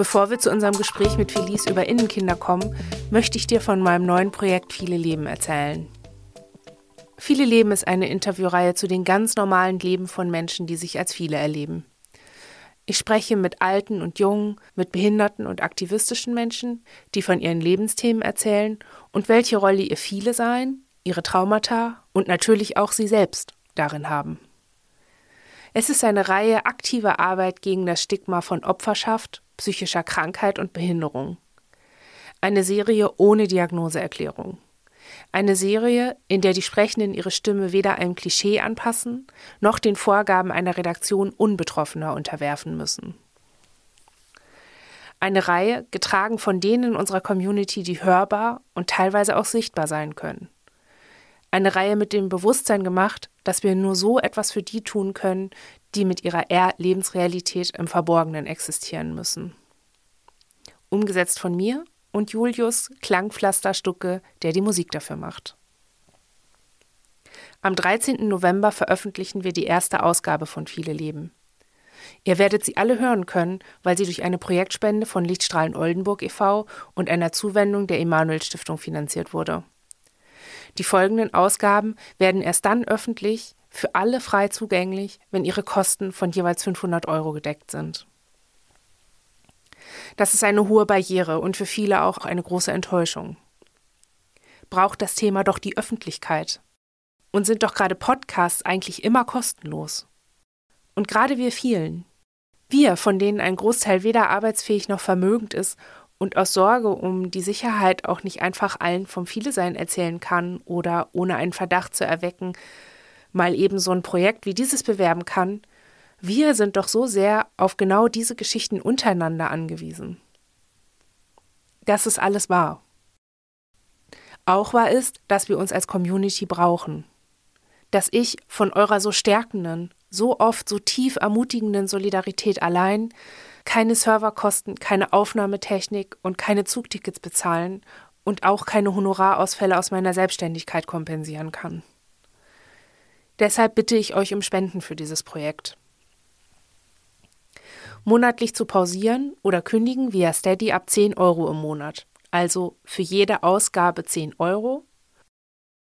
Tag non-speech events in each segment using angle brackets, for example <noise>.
Bevor wir zu unserem Gespräch mit Felice über Innenkinder kommen, möchte ich dir von meinem neuen Projekt Viele Leben erzählen. Viele Leben ist eine Interviewreihe zu den ganz normalen Leben von Menschen, die sich als viele erleben. Ich spreche mit alten und jungen, mit behinderten und aktivistischen Menschen, die von ihren Lebensthemen erzählen und welche Rolle ihr viele sein, ihre Traumata und natürlich auch sie selbst darin haben. Es ist eine Reihe aktiver Arbeit gegen das Stigma von Opferschaft, psychischer Krankheit und Behinderung. Eine Serie ohne Diagnoseerklärung. Eine Serie, in der die Sprechenden ihre Stimme weder einem Klischee anpassen, noch den Vorgaben einer Redaktion Unbetroffener unterwerfen müssen. Eine Reihe, getragen von denen in unserer Community, die hörbar und teilweise auch sichtbar sein können. Eine Reihe mit dem Bewusstsein gemacht, dass wir nur so etwas für die tun können, die mit ihrer Er-Lebensrealität im Verborgenen existieren müssen. Umgesetzt von mir und Julius Klangpflasterstucke, der die Musik dafür macht. Am 13. November veröffentlichen wir die erste Ausgabe von Viele Leben. Ihr werdet sie alle hören können, weil sie durch eine Projektspende von Lichtstrahlen Oldenburg e.V. und einer Zuwendung der Emanuel Stiftung finanziert wurde. Die folgenden Ausgaben werden erst dann öffentlich, für alle frei zugänglich, wenn ihre Kosten von jeweils 500 Euro gedeckt sind. Das ist eine hohe Barriere und für viele auch eine große Enttäuschung. Braucht das Thema doch die Öffentlichkeit? Und sind doch gerade Podcasts eigentlich immer kostenlos? Und gerade wir vielen, wir, von denen ein Großteil weder arbeitsfähig noch vermögend ist und aus Sorge um die Sicherheit auch nicht einfach allen vom Vielesein erzählen kann oder ohne einen Verdacht zu erwecken, mal eben so ein Projekt wie dieses bewerben kann, wir sind doch so sehr auf genau diese Geschichten untereinander angewiesen. Das ist alles wahr. Auch wahr ist, dass wir uns als Community brauchen. Dass ich von eurer so stärkenden, so oft so tief ermutigenden Solidarität allein keine Serverkosten, keine Aufnahmetechnik und keine Zugtickets bezahlen und auch keine Honorarausfälle aus meiner Selbstständigkeit kompensieren kann. Deshalb bitte ich euch um Spenden für dieses Projekt monatlich zu pausieren oder kündigen via Steady ab 10 Euro im Monat, also für jede Ausgabe 10 Euro,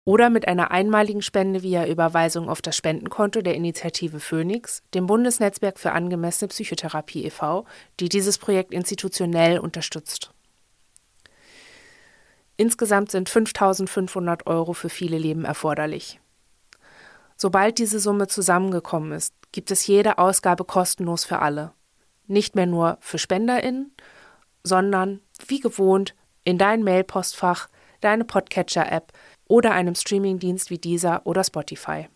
oder mit einer einmaligen Spende via Überweisung auf das Spendenkonto der Initiative Phoenix, dem Bundesnetzwerk für angemessene Psychotherapie e.V., die dieses Projekt institutionell unterstützt. Insgesamt sind 5500 Euro für viele Leben erforderlich. Sobald diese Summe zusammengekommen ist, gibt es jede Ausgabe kostenlos für alle nicht mehr nur für SpenderInnen, sondern wie gewohnt in dein Mailpostfach, deine Podcatcher-App oder einem Streamingdienst wie dieser oder Spotify.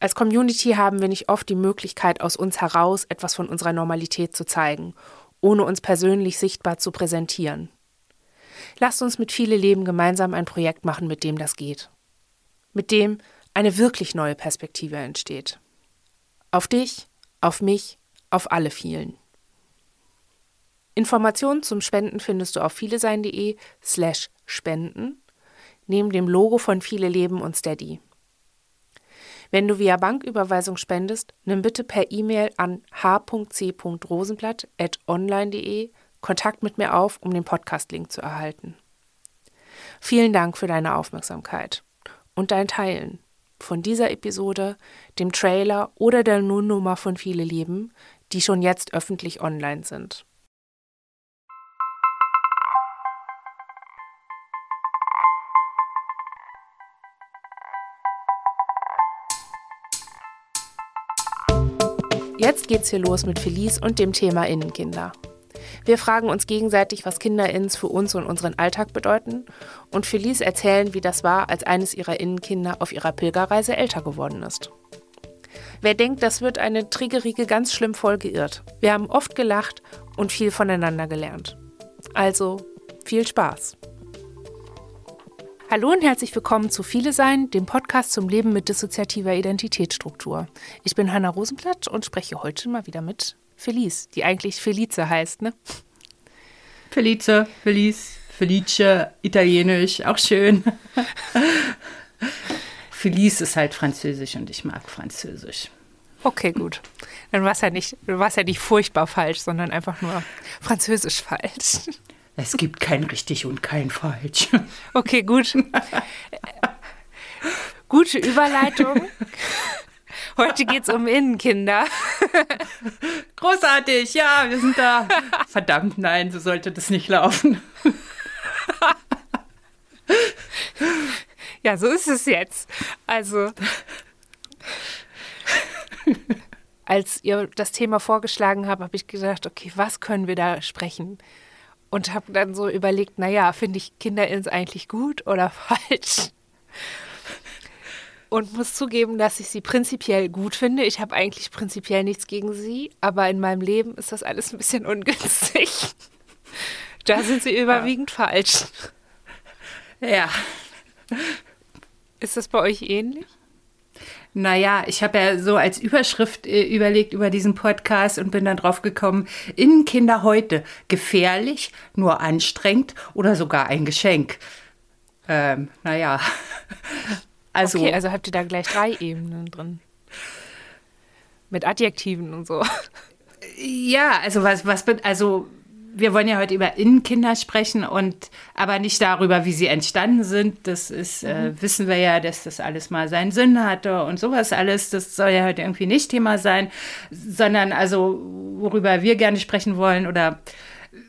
Als Community haben wir nicht oft die Möglichkeit, aus uns heraus etwas von unserer Normalität zu zeigen, ohne uns persönlich sichtbar zu präsentieren. Lasst uns mit viele Leben gemeinsam ein Projekt machen, mit dem das geht. Mit dem eine wirklich neue Perspektive entsteht. Auf dich, auf mich, auf alle vielen. Informationen zum Spenden findest du auf vielesein.de slash spenden, neben dem Logo von Viele Leben und Steady. Wenn du via Banküberweisung spendest, nimm bitte per E-Mail an h.c.rosenblatt.online.de Kontakt mit mir auf, um den Podcast-Link zu erhalten. Vielen Dank für deine Aufmerksamkeit und dein Teilen von dieser Episode, dem Trailer oder der Nullnummer von Viele Leben, die schon jetzt öffentlich online sind. Jetzt geht's hier los mit Felice und dem Thema Innenkinder. Wir fragen uns gegenseitig, was KinderInnen für uns und unseren Alltag bedeuten. Und Felice erzählen, wie das war, als eines ihrer Innenkinder auf ihrer Pilgerreise älter geworden ist. Wer denkt, das wird eine triggerige ganz schlimm voll geirrt. Wir haben oft gelacht und viel voneinander gelernt. Also viel Spaß. Hallo und herzlich willkommen zu Viele Sein, dem Podcast zum Leben mit dissoziativer Identitätsstruktur. Ich bin Hanna Rosenblatt und spreche heute mal wieder mit Felice, die eigentlich Felice heißt, ne? Felice, Felice, Felice, italienisch, auch schön. <laughs> Felice ist halt französisch und ich mag französisch. Okay, gut. Dann war es ja nicht, ja nicht furchtbar falsch, sondern einfach nur französisch falsch. Es gibt kein richtig und kein falsch. <laughs> Okay, gut. Gute Überleitung. Heute geht es um Innenkinder. Großartig, ja, wir sind da. Verdammt, nein, so sollte das nicht laufen. Ja, so ist es jetzt. Also, als ihr das Thema vorgeschlagen habt, habe ich gedacht, okay, was können wir da sprechen? Und habe dann so überlegt, naja, finde ich Kinderins eigentlich gut oder <laughs> falsch? und muss zugeben, dass ich sie prinzipiell gut finde. Ich habe eigentlich prinzipiell nichts gegen sie, aber in meinem Leben ist das alles ein bisschen ungünstig. <laughs> Da sind sie überwiegend ja. falsch. Ja. Ist das bei euch ähnlich? Naja, ich habe ja so als Überschrift äh, überlegt über diesen Podcast und bin dann drauf gekommen, Innenkinder heute gefährlich, nur anstrengend oder sogar ein Geschenk. Ähm, naja, <laughs> also, okay, also habt ihr da gleich drei Ebenen drin. Mit Adjektiven und so. Ja, also was, was, also wir wollen ja heute über Innenkinder sprechen und aber nicht darüber, wie sie entstanden sind. Das ist, äh, mhm. äh, wissen wir ja, dass das alles mal seinen Sinn hatte und sowas alles. Das soll ja heute irgendwie nicht Thema sein, sondern also, worüber wir gerne sprechen wollen oder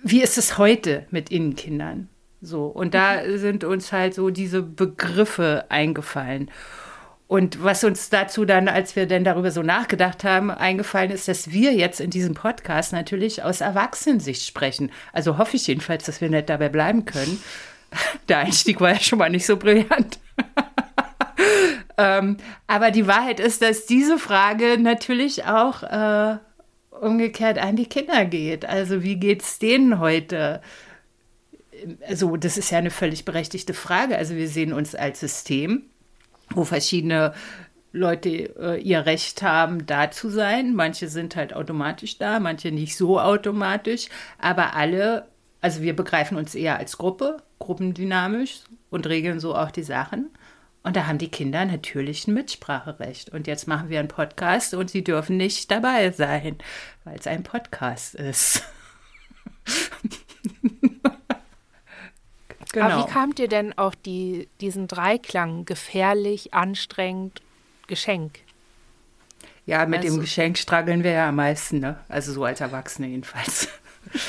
wie ist es heute mit Innenkindern? So, und da sind uns halt so diese Begriffe eingefallen. Und was uns dazu dann, als wir denn darüber so nachgedacht haben, eingefallen ist, dass wir jetzt in diesem Podcast natürlich aus Erwachsenensicht sprechen. Also hoffe ich jedenfalls, dass wir nicht dabei bleiben können. <laughs> Der Einstieg war ja schon mal nicht so brillant. <laughs> ähm, aber die Wahrheit ist, dass diese Frage natürlich auch äh, umgekehrt an die Kinder geht. Also wie geht es denen heute? also das ist ja eine völlig berechtigte Frage. Also wir sehen uns als System, wo verschiedene Leute äh, ihr Recht haben, da zu sein. Manche sind halt automatisch da, manche nicht so automatisch, aber alle, also wir begreifen uns eher als Gruppe, gruppendynamisch und regeln so auch die Sachen. Und da haben die Kinder natürlich ein Mitspracherecht. Und jetzt machen wir einen Podcast und sie dürfen nicht dabei sein, weil es ein Podcast ist. <laughs> Genau. Aber wie kamt ihr denn auf die, diesen Dreiklang gefährlich, anstrengend, Geschenk? Ja, mit also, dem Geschenk straggeln wir ja am meisten, ne? Also so als Erwachsene jedenfalls. <laughs>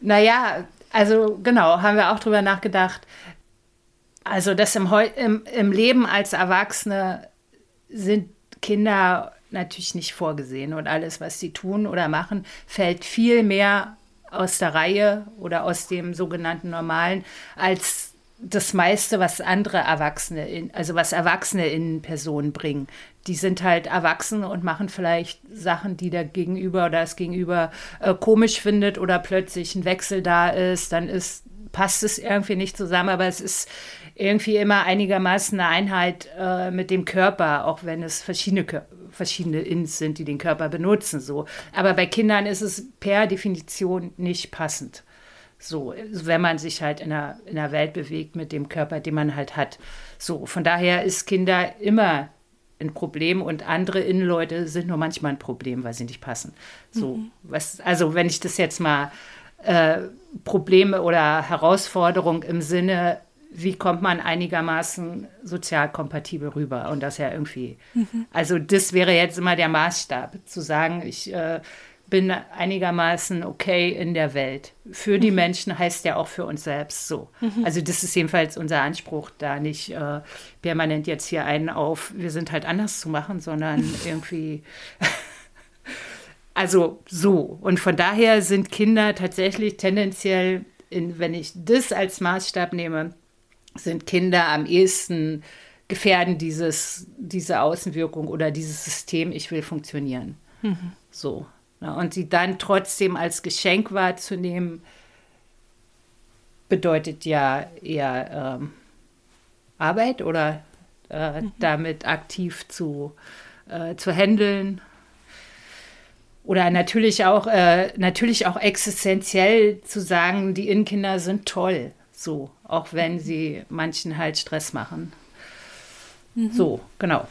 naja, also genau, haben wir auch drüber nachgedacht. Also das im, im, im Leben als Erwachsene sind Kinder natürlich nicht vorgesehen und alles, was sie tun oder machen, fällt viel mehr aus der Reihe oder aus dem sogenannten Normalen als das meiste, was andere Erwachsene, in, also was Erwachsene in Personen bringen. Die sind halt erwachsen und machen vielleicht Sachen, die der Gegenüber oder das Gegenüber äh, komisch findet oder plötzlich ein Wechsel da ist, dann ist, passt es irgendwie nicht zusammen, aber es ist irgendwie immer einigermaßen eine Einheit äh, mit dem Körper, auch wenn es verschiedene Körper verschiedene Ins sind, die den Körper benutzen. So. Aber bei Kindern ist es per Definition nicht passend. So, wenn man sich halt in der, in der Welt bewegt mit dem Körper, den man halt hat. So, von daher ist Kinder immer ein Problem und andere Innenleute sind nur manchmal ein Problem, weil sie nicht passen. So, mhm. was, also wenn ich das jetzt mal äh, Probleme oder Herausforderung im Sinne wie kommt man einigermaßen sozial kompatibel rüber und das ja irgendwie. Mhm. Also das wäre jetzt immer der Maßstab, zu sagen, ich äh, bin einigermaßen okay in der Welt. Für die mhm. Menschen heißt ja auch für uns selbst so. Mhm. Also das ist jedenfalls unser Anspruch, da nicht äh, permanent jetzt hier einen auf, wir sind halt anders zu machen, sondern <laughs> irgendwie. <laughs> also so. Und von daher sind Kinder tatsächlich tendenziell, in, wenn ich das als Maßstab nehme, sind Kinder am ehesten gefährden dieses, diese Außenwirkung oder dieses System, ich will funktionieren. Mhm. So. Ja, und sie dann trotzdem als Geschenk wahrzunehmen, bedeutet ja eher ähm, Arbeit oder äh, mhm. damit aktiv zu, äh, zu handeln. Oder natürlich auch, äh, natürlich auch existenziell zu sagen, die Innenkinder sind toll. So, auch wenn sie manchen halt Stress machen. Mhm. So, genau.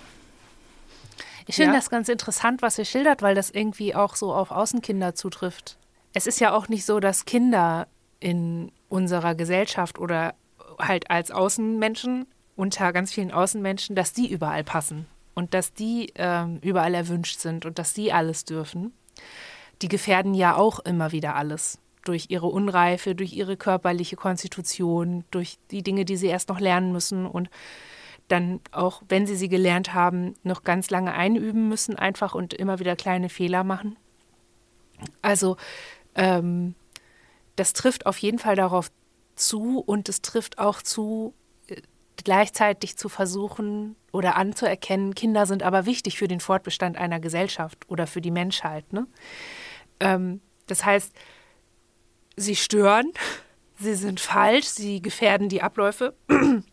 Ich finde Ja. das ganz interessant, was ihr schildert, weil das irgendwie auch so auf Außenkinder zutrifft. Es ist ja auch nicht so, dass Kinder in unserer Gesellschaft oder halt als Außenmenschen unter ganz vielen Außenmenschen, dass die überall passen und dass die ähm, überall erwünscht sind und dass die alles dürfen. Die gefährden ja auch immer wieder alles durch ihre Unreife, durch ihre körperliche Konstitution, durch die Dinge, die sie erst noch lernen müssen und dann auch, wenn sie sie gelernt haben, noch ganz lange einüben müssen einfach und immer wieder kleine Fehler machen. Also ähm, das trifft auf jeden Fall darauf zu und es trifft auch zu, äh, gleichzeitig zu versuchen oder anzuerkennen, Kinder sind aber wichtig für den Fortbestand einer Gesellschaft oder für die Menschheit. Ne? Ähm, das heißt, sie stören, sie sind falsch, sie gefährden die Abläufe, <clears throat>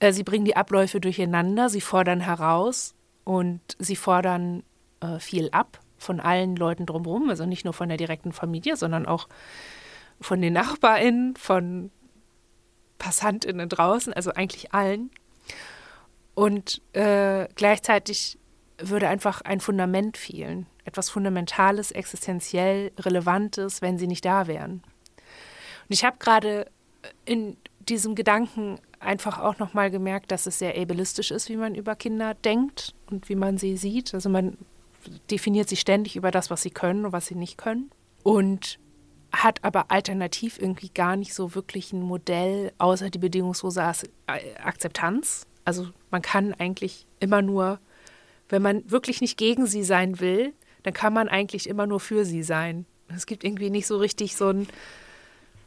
äh, sie bringen die Abläufe durcheinander, sie fordern heraus und sie fordern äh, viel ab von allen Leuten drumherum, also nicht nur von der direkten Familie, sondern auch von den NachbarInnen, von PassantInnen draußen, also eigentlich allen. Und äh, gleichzeitig würde einfach ein Fundament fehlen. Etwas Fundamentales, existenziell Relevantes, wenn sie nicht da wären. Und ich habe gerade in diesem Gedanken einfach auch nochmal gemerkt, dass es sehr ableistisch ist, wie man über Kinder denkt und wie man sie sieht. Also man definiert sie ständig über das, was sie können und was sie nicht können. Und hat aber alternativ irgendwie gar nicht so wirklich ein Modell außer die bedingungslose äh, Akzeptanz. Also man kann eigentlich immer nur, wenn man wirklich nicht gegen sie sein will, dann kann man eigentlich immer nur für sie sein. Es gibt irgendwie nicht so richtig so ein,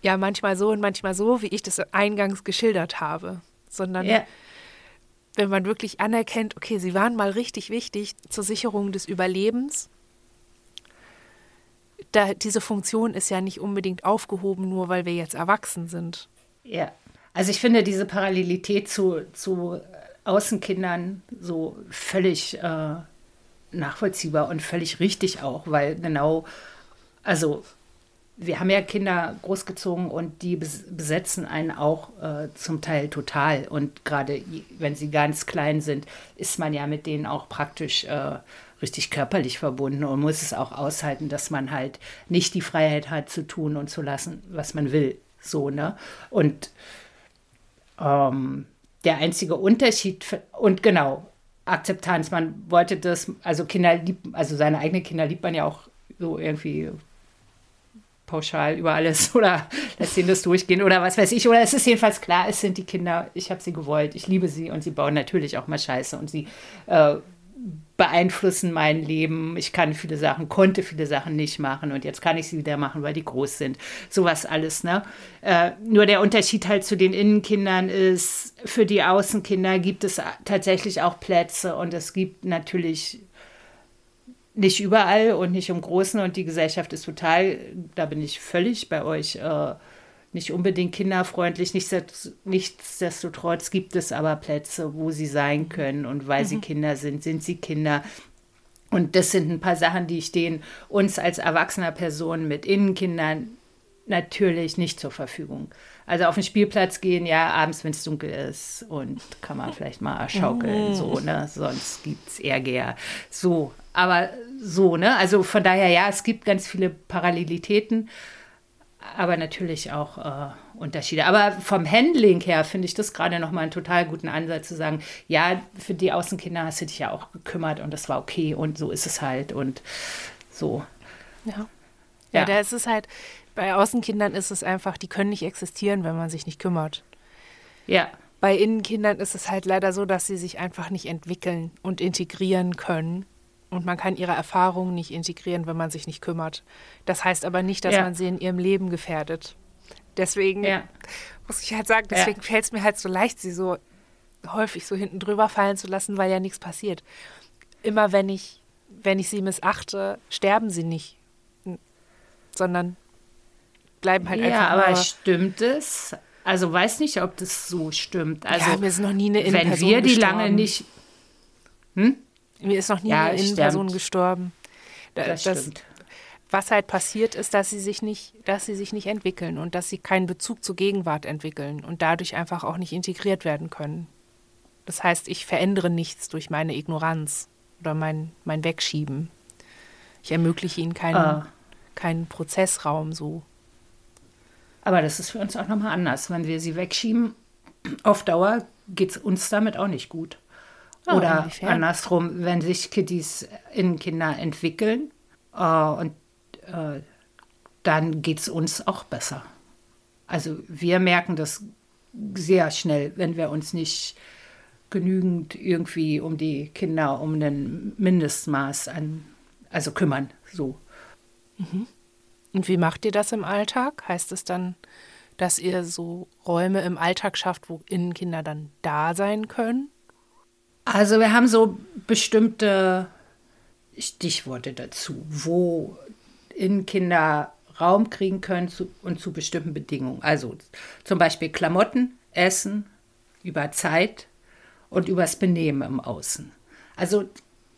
ja, manchmal so und manchmal so, wie ich das eingangs geschildert habe, sondern Ja. wenn man wirklich anerkennt, okay, sie waren mal richtig wichtig zur Sicherung des Überlebens. Da, diese Funktion ist ja nicht unbedingt aufgehoben, nur weil wir jetzt erwachsen sind. Ja, also ich finde diese Parallelität zu, zu Außenkindern so völlig äh, nachvollziehbar und völlig richtig auch, weil genau, also wir haben ja Kinder großgezogen und die bes- besetzen einen auch äh, zum Teil total. Und gerade wenn sie ganz klein sind, ist man ja mit denen auch praktisch äh, richtig körperlich verbunden und muss es auch aushalten, dass man halt nicht die Freiheit hat zu tun und zu lassen, was man will. So, ne? Und ähm, der einzige Unterschied, und genau, Akzeptanz, man wollte das, also Kinder lieb, also seine eigenen Kinder liebt man ja auch so irgendwie pauschal über alles <laughs> oder lässt ihnen das durchgehen oder was weiß ich. Oder es ist jedenfalls klar, es sind die Kinder, ich habe sie gewollt, ich liebe sie und sie bauen natürlich auch mal Scheiße und sie äh, beeinflussen mein Leben. Ich kann viele Sachen, konnte viele Sachen nicht machen und jetzt kann ich sie wieder machen, weil die groß sind. Sowas alles, ne? Äh, nur der Unterschied halt zu den Innenkindern ist, für die Außenkinder gibt es tatsächlich auch Plätze und es gibt natürlich nicht überall und nicht im Großen und die Gesellschaft ist total, da bin ich völlig bei euch, äh, nicht unbedingt kinderfreundlich. Nichtsdest- Nichtsdestotrotz gibt es aber Plätze, wo sie sein können und weil sie Kinder sind, sind sie Kinder. Und das sind ein paar Sachen, die stehen uns als erwachsener Person mit Innenkindern natürlich nicht zur Verfügung. Also auf den Spielplatz gehen, ja, abends, wenn es dunkel ist und kann man vielleicht mal schaukeln, so, ne? Sonst gibt es Ärger. So, aber so, ne? Also von daher, ja, es gibt ganz viele Parallelitäten, aber natürlich auch äh, Unterschiede. Aber vom Handling her finde ich das gerade nochmal einen total guten Ansatz zu sagen, ja, für die Außenkinder hast du dich ja auch gekümmert und das war okay und so ist es halt und so. Ja. Ja. Ja, da ist es halt, bei Außenkindern ist es einfach, die können nicht existieren, wenn man sich nicht kümmert. Ja, Bei Innenkindern ist es halt leider so, dass sie sich einfach nicht entwickeln und integrieren können. Und man kann ihre Erfahrungen nicht integrieren, wenn man sich nicht kümmert. Das heißt aber nicht, dass Ja. man sie in ihrem Leben gefährdet. Deswegen Ja. muss ich halt sagen, deswegen fällt es mir halt so leicht, sie so häufig so hinten drüber fallen zu lassen, weil ja nichts passiert. Immer wenn ich, wenn ich sie missachte, sterben sie nicht, sondern bleiben halt ja, einfach aber nur, stimmt es? Also weiß nicht, ob das so stimmt. Also ja, mir ist noch nie eine wenn wir die gestorben. lange nicht, Mir ist noch nie Ja, eine Innenperson stimmt. gestorben. Da- das stimmt. was halt passiert ist, dass sie sich nicht, dass sie sich nicht entwickeln und dass sie keinen Bezug zur Gegenwart entwickeln und dadurch einfach auch nicht integriert werden können. Das heißt, ich verändere nichts durch meine Ignoranz. oder mein, mein Wegschieben. Ich ermögliche ihnen keinen, Ah. keinen Prozessraum so. Aber das ist für uns auch nochmal anders. Wenn wir sie wegschieben, auf Dauer geht es uns damit auch nicht gut. Ah, Oder inwiefern? andersrum, wenn sich Kiddies in Kinder entwickeln äh, und äh, dann geht es uns auch besser. Also wir merken das sehr schnell, wenn wir uns nicht genügend irgendwie um die Kinder um ein Mindestmaß an, also kümmern. So. Und wie macht ihr das im Alltag? Heißt es dann, dass ihr so Räume im Alltag schafft, wo innen Kinder dann da sein können? Also wir haben so bestimmte Stichworte dazu, wo in Kinder Raum kriegen können zu, und zu bestimmten Bedingungen. Also zum Beispiel Klamotten, Essen, über Zeit und übers Benehmen im Außen. Also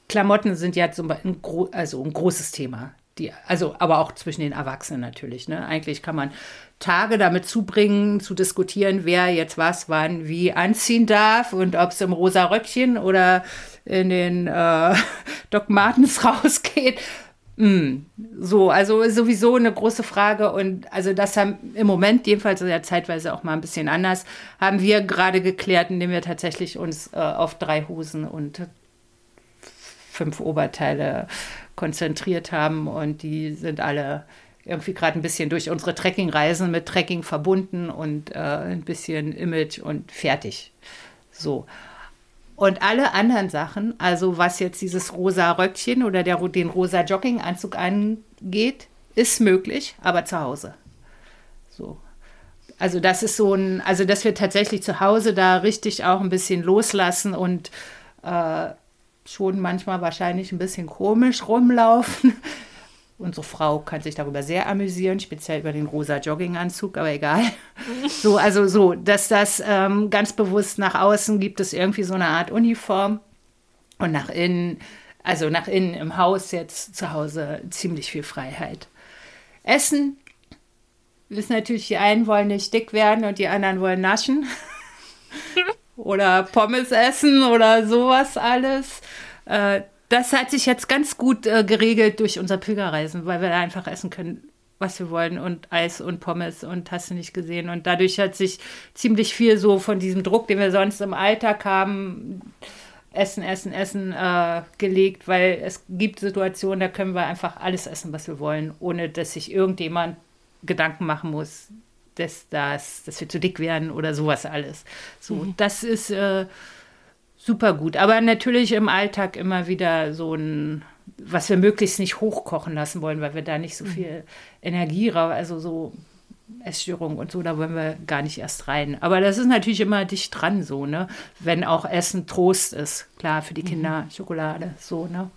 Klamotten sind ja zum Beispiel ein, also ein großes Thema. Die, also, aber auch zwischen den Erwachsenen natürlich. Ne? Eigentlich kann man Tage damit zubringen, zu diskutieren, wer jetzt was, wann, wie anziehen darf und ob es im rosa Röckchen oder in den äh, <laughs> Doc Martens <laughs> rausgeht. Mm, so, also sowieso eine große Frage und also das haben im Moment, jedenfalls ja zeitweise auch mal ein bisschen anders, haben wir gerade geklärt, indem wir tatsächlich uns äh, auf drei Hosen und fünf Oberteile konzentriert haben und die sind alle irgendwie gerade ein bisschen durch unsere Trekkingreisen mit Trekking verbunden und äh, ein bisschen Image und fertig. So. Und alle anderen Sachen, also was jetzt dieses rosa Röckchen oder der, den rosa Jogginganzug angeht, ist möglich, aber zu Hause. So. Also das ist so ein, also dass wir tatsächlich zu Hause da richtig auch ein bisschen loslassen und äh, schon manchmal wahrscheinlich ein bisschen komisch rumlaufen. <laughs> Unsere Frau kann sich darüber sehr amüsieren, speziell über den rosa Jogginganzug, aber egal. <laughs> So, also so, dass das ähm, ganz bewusst nach außen gibt es irgendwie so eine Art Uniform und nach innen, also nach innen im Haus jetzt zu Hause ziemlich viel Freiheit. Essen wissen natürlich, die einen wollen nicht dick werden und die anderen wollen naschen. <laughs> oder Pommes essen oder sowas alles. Äh, das hat sich jetzt ganz gut äh, geregelt durch unser Pilgerreisen, weil wir einfach essen können, was wir wollen und Eis und Pommes und hast du nicht gesehen. Und dadurch hat sich ziemlich viel so von diesem Druck, den wir sonst im Alltag haben, Essen, Essen, Essen äh, gelegt, weil es gibt Situationen, da können wir einfach alles essen, was wir wollen, ohne dass sich irgendjemand Gedanken machen muss, dass, das, dass wir zu dick werden oder sowas alles. So, das ist äh, super gut. Aber natürlich im Alltag immer wieder so ein, was wir möglichst nicht hochkochen lassen wollen, weil wir da nicht so viel Energie raus, also so Essstörungen und so, da wollen wir gar nicht erst rein. Aber das ist natürlich immer dicht dran so, ne? Wenn auch Essen Trost ist. Klar, für die Kinder Schokolade, so, ne?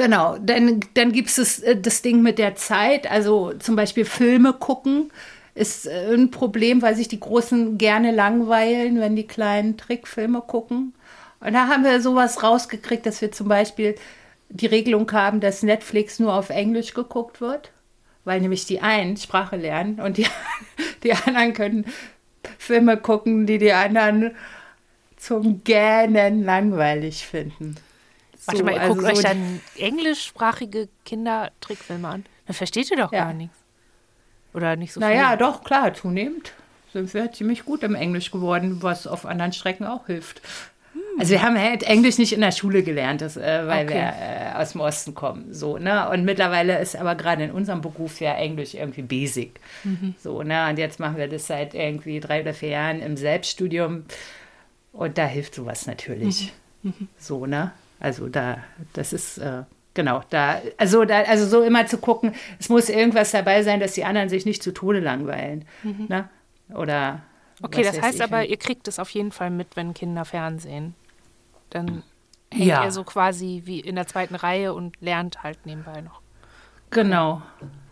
Genau, dann, dann gibt es äh, das Ding mit der Zeit. Also zum Beispiel Filme gucken ist äh, ein Problem, weil sich die Großen gerne langweilen, wenn die kleinen Trickfilme gucken. Und da haben wir sowas rausgekriegt, dass wir zum Beispiel die Regelung haben, dass Netflix nur auf Englisch geguckt wird, weil nämlich die einen Sprache lernen und die, <laughs> die anderen können Filme gucken, die die anderen zum Gähnen langweilig finden. Warte mal, ihr also guckt so euch dann englischsprachige Kindertrickfilme an. Dann versteht ihr doch Ja. gar nichts. Oder nicht so Naja, viel. doch, klar, zunehmend sind wir ziemlich gut im Englisch geworden, was auf anderen Strecken auch hilft. Also wir haben halt Englisch nicht in der Schule gelernt, das, äh, weil Okay. wir äh, aus dem Osten kommen. So, ne? Und mittlerweile ist aber gerade in unserem Beruf ja Englisch irgendwie basic. So, ne? Und jetzt machen wir das seit irgendwie drei oder vier Jahren im Selbststudium. Und da hilft sowas natürlich. So, ne? Also da, das ist, äh, genau, da, also da, also so immer zu gucken, es muss irgendwas dabei sein, dass die anderen sich nicht zu Tode langweilen. Ne? Oder Okay, das heißt aber, ihr kriegt es auf jeden Fall mit, wenn Kinder Fernsehen. Dann hängt Ja. ihr so quasi wie in der zweiten Reihe und lernt halt nebenbei noch. Genau,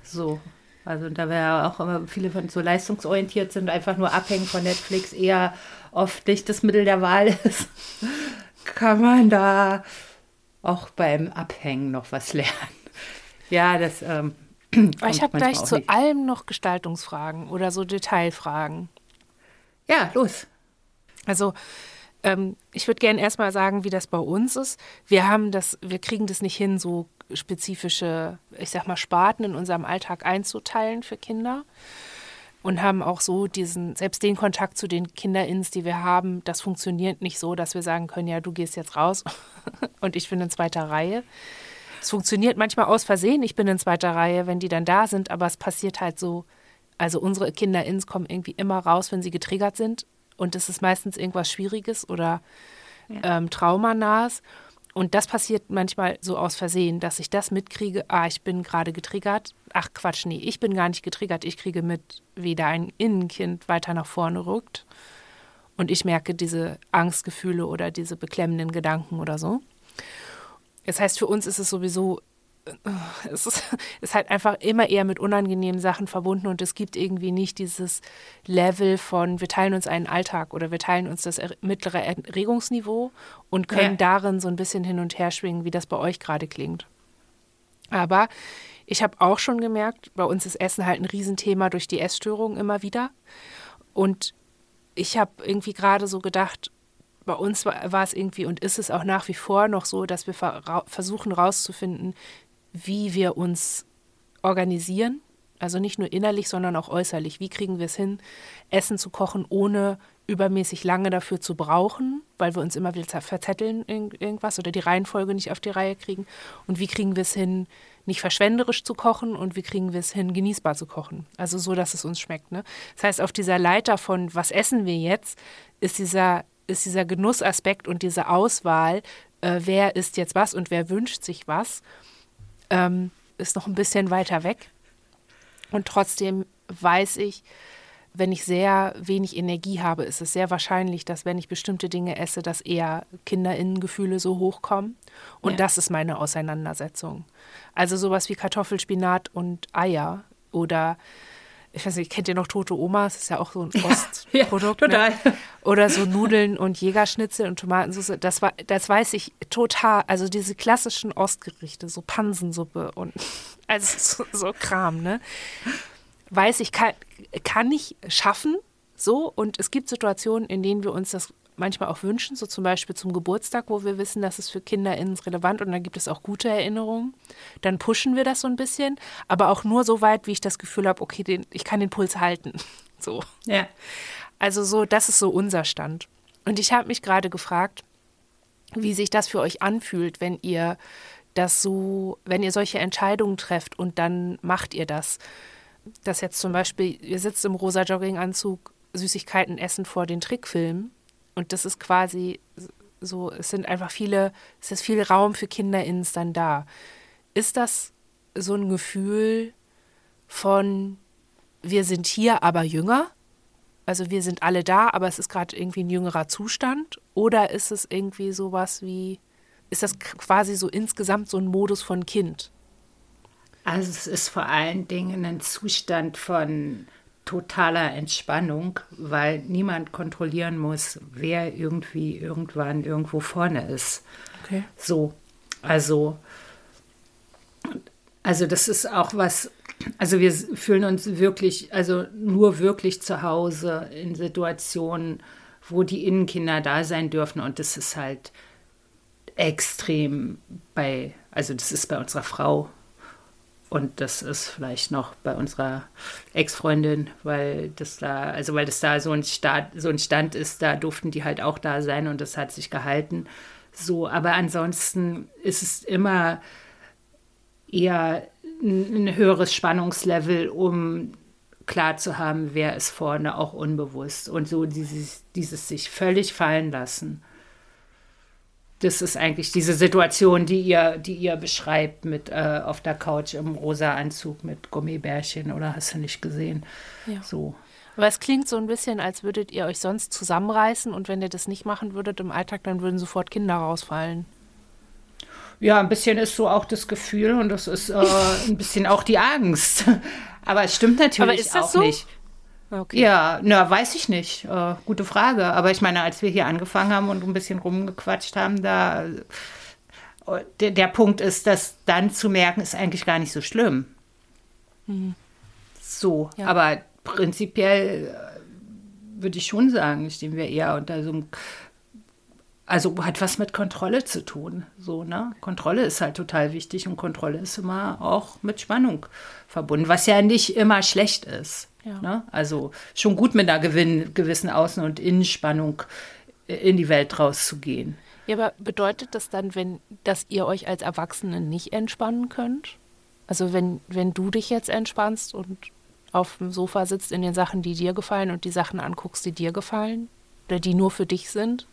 so. Also da wir ja auch immer viele von so leistungsorientiert sind, einfach nur abhängen von Netflix eher oft nicht das Mittel der Wahl ist, kann man da auch beim Abhängen noch was <laughs> lernen. Ja, das. Ähm, <clears throat> ich habe gleich zu nicht. allem noch Gestaltungsfragen oder so Detailfragen. Ja, los. Also Ähm, ich würde gerne erstmal sagen, wie das bei uns ist. Wir haben das, wir kriegen das nicht hin, so spezifische, ich sag mal, Sparten in unserem Alltag einzuteilen für Kinder. Und haben auch so diesen, selbst den Kontakt zu den KinderIns, die wir haben, das funktioniert nicht so, dass wir sagen können, ja, du gehst jetzt raus <laughs> und ich bin in zweiter Reihe. Es funktioniert manchmal aus Versehen, ich bin in zweiter Reihe, wenn die dann da sind, aber es passiert halt so, also unsere KinderIns kommen irgendwie immer raus, wenn sie getriggert sind und es ist meistens irgendwas Schwieriges oder ja. ähm, Traumanahes. Und das passiert manchmal so aus Versehen, dass ich das mitkriege, ah, ich bin gerade getriggert. Ach Quatsch, nee, ich bin gar nicht getriggert. Ich kriege mit, wie da ein Innenkind weiter nach vorne rückt. Und ich merke diese Angstgefühle oder diese beklemmenden Gedanken oder so. Das heißt, für uns ist es sowieso es ist, <laughs> ist, halt einfach immer eher mit unangenehmen Sachen verbunden und es gibt irgendwie nicht dieses Level von, wir teilen uns einen Alltag oder wir teilen uns das er mittlere Erregungsniveau und können ja. darin so ein bisschen hin und her schwingen, wie das bei euch gerade klingt. Aber ich habe auch schon gemerkt, bei uns ist Essen halt ein Riesenthema durch die Essstörung immer wieder. Und ich habe irgendwie gerade so gedacht, bei uns war, war, es irgendwie und ist es auch nach wie vor noch so, dass wir versuchen herauszufinden, wie wir uns organisieren. Also nicht nur innerlich, sondern auch äußerlich. Wie kriegen wir es hin, Essen zu kochen, ohne übermäßig lange dafür zu brauchen, weil wir uns immer wieder verzetteln irgendwas oder die Reihenfolge nicht auf die Reihe kriegen. Und wie kriegen wir es hin, nicht verschwenderisch zu kochen und wie kriegen wir es hin, genießbar zu kochen. Also so, dass es uns schmeckt. Ne? Das heißt, auf dieser Leiter von was essen wir jetzt, ist dieser, ist dieser Genussaspekt und diese Auswahl, äh, wer isst jetzt was und wer wünscht sich was ähm, ist noch ein bisschen weiter weg. Und trotzdem weiß ich, wenn ich sehr wenig Energie habe, ist es sehr wahrscheinlich, dass wenn ich bestimmte Dinge esse, dass eher Kinderinnengefühle so hochkommen. Und ja. das ist meine Auseinandersetzung. Also sowas wie Kartoffelspinat und Eier oder ich weiß nicht, kennt ihr noch Tote Omas? Das ist ja auch so ein Ostprodukt. Ja, ja, ne? total. Ne? Oder so Nudeln und Jägerschnitzel und Tomatensauce. Das, war, das weiß ich total. Also diese klassischen Ostgerichte, so Pansensuppe und <laughs> also so, so Kram, ne? Weiß ich, kann, kann ich schaffen, so. Und es gibt Situationen, in denen wir uns das manchmal auch wünschen, so zum Beispiel zum Geburtstag, wo wir wissen, das ist für KinderInnen relevant und dann gibt es auch gute Erinnerungen. Dann pushen wir das so ein bisschen, aber auch nur so weit, wie ich das Gefühl habe, okay, den, ich kann den Puls halten. <laughs> So. Ja. Also so, das ist so unser Stand. Und ich habe mich gerade gefragt, wie sich das für euch anfühlt, wenn ihr das so, wenn ihr solche Entscheidungen trefft und dann macht ihr das. Dass jetzt zum Beispiel, ihr sitzt im rosa Jogginganzug, Süßigkeiten essen vor den Trickfilmen und das ist quasi so, es sind einfach viele, es ist viel Raum für KinderInnen dann da. Ist das so ein Gefühl von, wir sind hier, aber jünger? Also wir sind alle da, aber es ist gerade irgendwie ein jüngerer Zustand? Oder ist es irgendwie sowas wie, ist das quasi so insgesamt so ein Modus von Kind? Also es ist vor allen Dingen ein Zustand von totaler Entspannung, weil niemand kontrollieren muss, wer irgendwie irgendwann irgendwo vorne ist. Okay. So, also, also das ist auch was, also wir fühlen uns wirklich, also nur wirklich zu Hause in Situationen, wo die Innenkinder da sein dürfen und das ist halt extrem bei, also das ist bei unserer Frau und das ist vielleicht noch bei unserer Ex-Freundin, weil das da, also weil das da so ein, Start, so ein Stand ist, da durften die halt auch da sein und das hat sich gehalten. So, aber ansonsten ist es immer eher ein, ein höheres Spannungslevel, um klar zu haben, wer ist vorne, auch unbewusst. Und so dieses, dieses sich völlig fallen lassen das ist eigentlich diese Situation, die ihr, die ihr beschreibt mit äh, auf der Couch im rosa Anzug mit Gummibärchen oder hast du nicht gesehen? Ja. So. Aber es klingt so ein bisschen, als würdet ihr euch sonst zusammenreißen und wenn ihr das nicht machen würdet im Alltag, dann würden sofort Kinder rausfallen. Ja, ein bisschen ist so auch das Gefühl und das ist äh, ein bisschen auch die Angst. <laughs> Aber es stimmt natürlich auch so? nicht. Okay. Ja, na, weiß ich nicht. Äh, gute Frage. Aber ich meine, als wir hier angefangen haben und ein bisschen rumgequatscht haben, da äh, der, der Punkt ist, dass dann zu merken, ist eigentlich gar nicht so schlimm. Mhm. So, ja. aber prinzipiell äh, würde ich schon sagen, stehen wir eher unter so einem also hat was mit Kontrolle zu tun. So, ne? Kontrolle ist halt total wichtig und Kontrolle ist immer auch mit Spannung verbunden, was ja nicht immer schlecht ist. Ja. Ne? Also schon gut mit einer gewissen Außen- und Innenspannung in die Welt rauszugehen. Ja, aber bedeutet das dann, wenn, dass ihr euch als Erwachsene nicht entspannen könnt? Also wenn, wenn du dich jetzt entspannst und auf dem Sofa sitzt in den Sachen, die dir gefallen und die Sachen anguckst, die dir gefallen oder die nur für dich sind?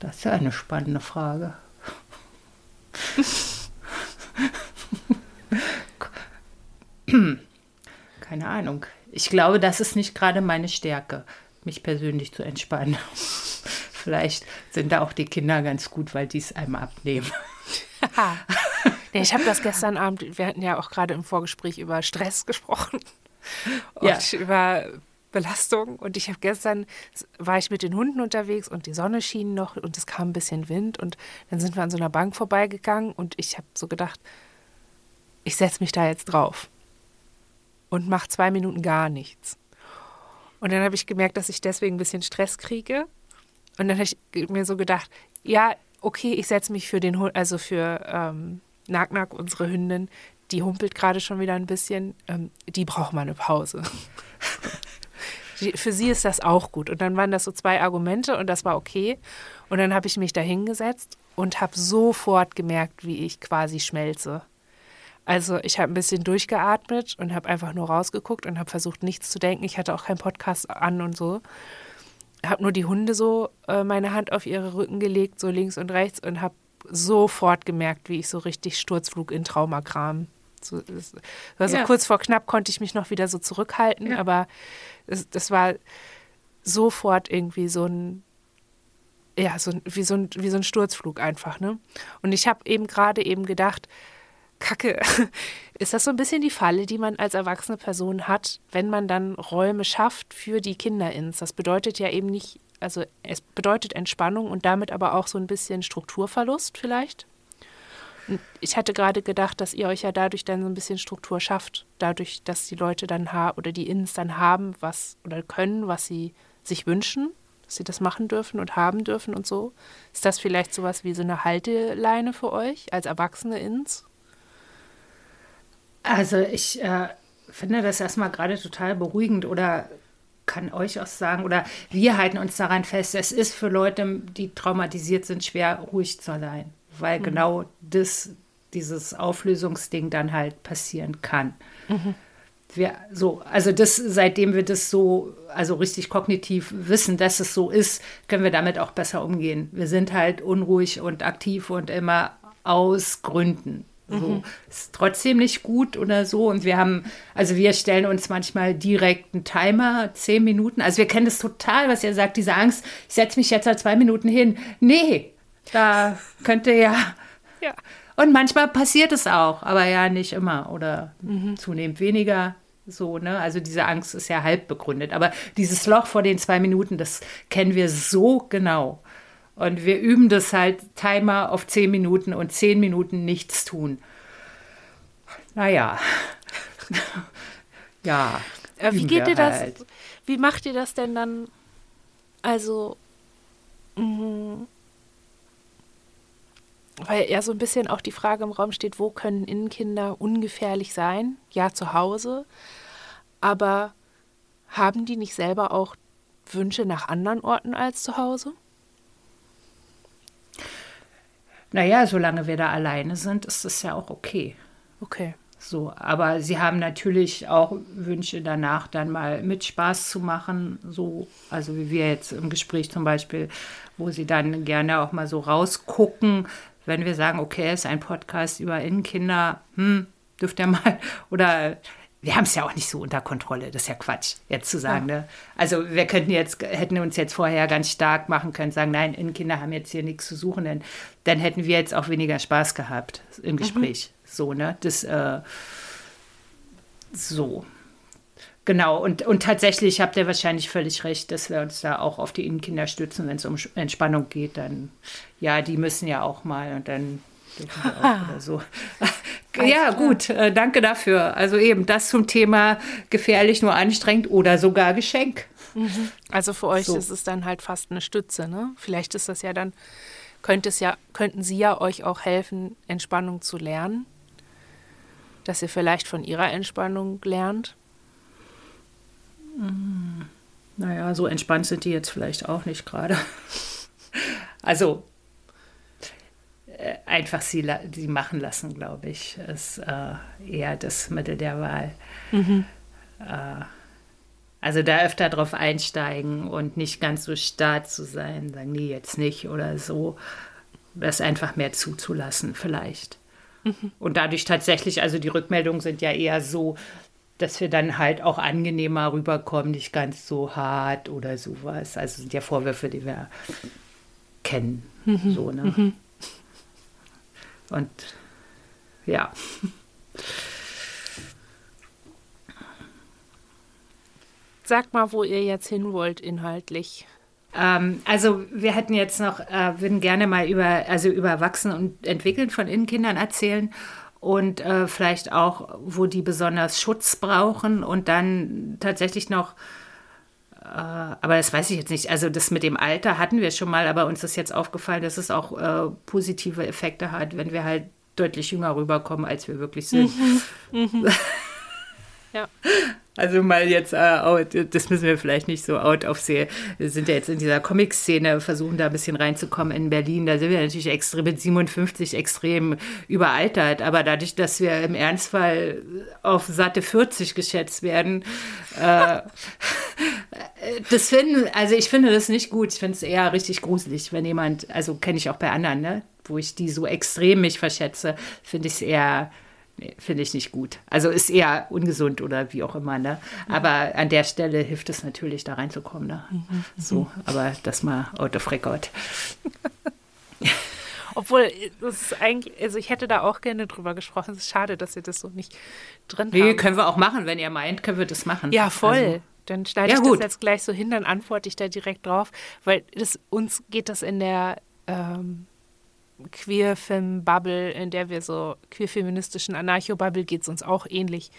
Das ist ja eine spannende Frage. <laughs> <laughs> <laughs> <clears throat> <clears throat> Keine Ahnung. Ich glaube, das ist nicht gerade meine Stärke, mich persönlich zu entspannen. <laughs> Vielleicht sind da auch die Kinder ganz gut, weil die es einem abnehmen. nee, ich habe das gestern Abend, wir hatten ja auch gerade im Vorgespräch über Stress gesprochen <laughs> und ja. über Belastung. Und ich habe gestern, war ich mit den Hunden unterwegs und die Sonne schien noch und es kam ein bisschen Wind. Und dann sind wir an so einer Bank vorbeigegangen und ich habe so gedacht, ich setze mich da jetzt drauf und mache zwei Minuten gar nichts. Und dann habe ich gemerkt, dass ich deswegen ein bisschen Stress kriege. Und dann habe ich mir so gedacht, ja, okay, ich setze mich für den also für ähm, Nack Nack, unsere Hündin, die humpelt gerade schon wieder ein bisschen, ähm, die braucht mal eine Pause. <laughs> für sie ist das auch gut. Und dann waren das so zwei Argumente und das war okay. Und dann habe ich mich da hingesetzt und habe sofort gemerkt, wie ich quasi schmelze. Also ich habe ein bisschen durchgeatmet und habe einfach nur rausgeguckt und habe versucht, nichts zu denken. Ich hatte auch keinen Podcast an und so. Habe nur die Hunde so äh, meine Hand auf ihre Rücken gelegt, so links und rechts und habe sofort gemerkt, wie ich so richtig Sturzflug in so, das war so ja. kurz vor knapp konnte ich mich noch wieder so zurückhalten, ja. aber das, das war sofort irgendwie so ein ja, so, wie, so ein, wie so ein Sturzflug einfach, ne? Und ich habe eben gerade eben gedacht, Kacke, <laughs> ist das so ein bisschen die Falle, die man als erwachsene Person hat, wenn man dann Räume schafft für die Kinder ins? Das bedeutet ja eben nicht, also es bedeutet Entspannung und damit aber auch so ein bisschen Strukturverlust vielleicht? Ich hatte gerade gedacht, dass ihr euch ja dadurch dann so ein bisschen Struktur schafft, dadurch, dass die Leute dann haben oder die Inns dann haben, was oder können, was sie sich wünschen, dass sie das machen dürfen und haben dürfen und so. Ist das vielleicht sowas wie so eine Halteleine für euch als erwachsene Inns? Also ich äh, finde das erstmal gerade total beruhigend oder kann euch auch sagen, oder wir halten uns daran fest, es ist für Leute, die traumatisiert sind, schwer ruhig zu sein weil mhm. genau das, dieses Auflösungsding dann halt passieren kann. Mhm. Wir, so, also das, seitdem wir das so, also richtig kognitiv wissen, dass es so ist, können wir damit auch besser umgehen. Wir sind halt unruhig und aktiv und immer aus Gründen. So. Mhm. Ist trotzdem nicht gut oder so. Und wir haben, also wir stellen uns manchmal direkt einen Timer, zehn Minuten. Also wir kennen das total, was ihr sagt, diese Angst, ich setze mich jetzt halt zwei Minuten hin. Nee, da könnte ja. <laughs> ja. Und manchmal passiert es auch, aber ja nicht immer oder mhm. zunehmend weniger. So, ne? Also diese Angst ist ja halb begründet. Aber dieses Loch vor den zwei Minuten, das kennen wir so genau. Und wir üben das halt Timer auf zehn Minuten und zehn Minuten nichts tun. Naja. <laughs> ja. Äh, wie geht ihr das? Halt. Wie macht ihr das denn dann? Also, mh, weil ja so ein bisschen auch die Frage im Raum steht, wo können Innenkinder ungefährlich sein? Ja, zu Hause. Aber haben die nicht selber auch Wünsche nach anderen Orten als zu Hause? Naja, solange wir da alleine sind, ist das ja auch okay. Okay. So, aber sie haben natürlich auch Wünsche danach, dann mal mit Spaß zu machen, so, also wie wir jetzt im Gespräch zum Beispiel, wo sie dann gerne auch mal so rausgucken, wenn wir sagen, okay, es ist ein Podcast über Innenkinder, hm, dürft ihr mal, <laughs> oder wir haben es ja auch nicht so unter Kontrolle, das ist ja Quatsch, jetzt zu sagen. Ja. Ne? Also wir könnten jetzt, hätten uns jetzt vorher ganz stark machen können, sagen, nein, Innenkinder haben jetzt hier nichts zu suchen, denn dann hätten wir jetzt auch weniger Spaß gehabt im mhm. Gespräch. Mhm. So, ne? Das, äh, so. Genau, und, und tatsächlich habt ihr wahrscheinlich völlig recht, dass wir uns da auch auf die Innenkinder stützen, wenn es um Entspannung geht, dann, ja, die müssen ja auch mal und dann dürfen wir auch <laughs> oder so. Ja, gut, äh, danke dafür. Also eben das zum Thema gefährlich, nur anstrengend oder sogar Geschenk. Mhm. Also für euch so. ist es dann halt fast eine Stütze, ne? Vielleicht ist das ja dann, könnte es ja, könnten sie ja euch auch helfen, Entspannung zu lernen. Dass ihr vielleicht von ihrer Entspannung lernt. Mhm. Naja, so entspannt sind die jetzt vielleicht auch nicht gerade. also einfach sie, sie machen lassen, glaube ich, ist äh, eher das Mittel der Wahl. Mhm. Äh, also da öfter drauf einsteigen und nicht ganz so starr zu sein, sagen, nee, jetzt nicht oder so. Das einfach mehr zuzulassen, vielleicht. Mhm. Und dadurch tatsächlich, also die Rückmeldungen sind ja eher so, dass wir dann halt auch angenehmer rüberkommen, nicht ganz so hart oder sowas. Also sind ja Vorwürfe, die wir kennen. Mhm. So, ne? Und ja. Sagt mal, wo ihr jetzt hin wollt inhaltlich. Ähm, also wir hätten jetzt noch, äh, würden gerne mal über, also über Wachsen und Entwickeln von Innenkindern erzählen und äh, vielleicht auch, wo die besonders Schutz brauchen und dann tatsächlich noch, aber das weiß ich jetzt nicht, also das mit dem Alter hatten wir schon mal, aber uns ist jetzt aufgefallen, dass es auch äh, positive Effekte hat, wenn wir halt deutlich jünger rüberkommen, als wir wirklich sind. Mhm. Mhm. <laughs> ja. Also mal jetzt, äh, das müssen wir vielleicht nicht so out auf sehen. Wir sind ja jetzt in dieser Comic-Szene, versuchen da ein bisschen reinzukommen in Berlin. Da sind wir natürlich extrem mit 57 extrem überaltert. Aber dadurch, dass wir im Ernstfall auf satte 40 geschätzt werden, äh, <laughs> das finden, also ich finde das nicht gut. Ich finde es eher richtig gruselig, wenn jemand, also kenne ich auch bei anderen, ne, wo ich die so extrem mich verschätze, finde ich es eher Nee, finde ich nicht gut. Also ist eher ungesund oder wie auch immer. Ne? Aber an der Stelle hilft es natürlich, da reinzukommen. Ne? Mhm. So, aber das mal out of record. <laughs> Obwohl, das ist eigentlich, also ich hätte da auch gerne drüber gesprochen. Es ist schade, dass ihr das so nicht drin nee, haben. können wir auch machen. Wenn ihr meint, können wir das machen. Ja, voll. Also, dann schneide ja, ich gut. das jetzt gleich so hin, dann antworte ich da direkt drauf. Weil das, uns geht das in der ähm, Queerfilm-Bubble, in der wir so queerfeministischen Anarcho-Bubble geht es uns auch ähnlich.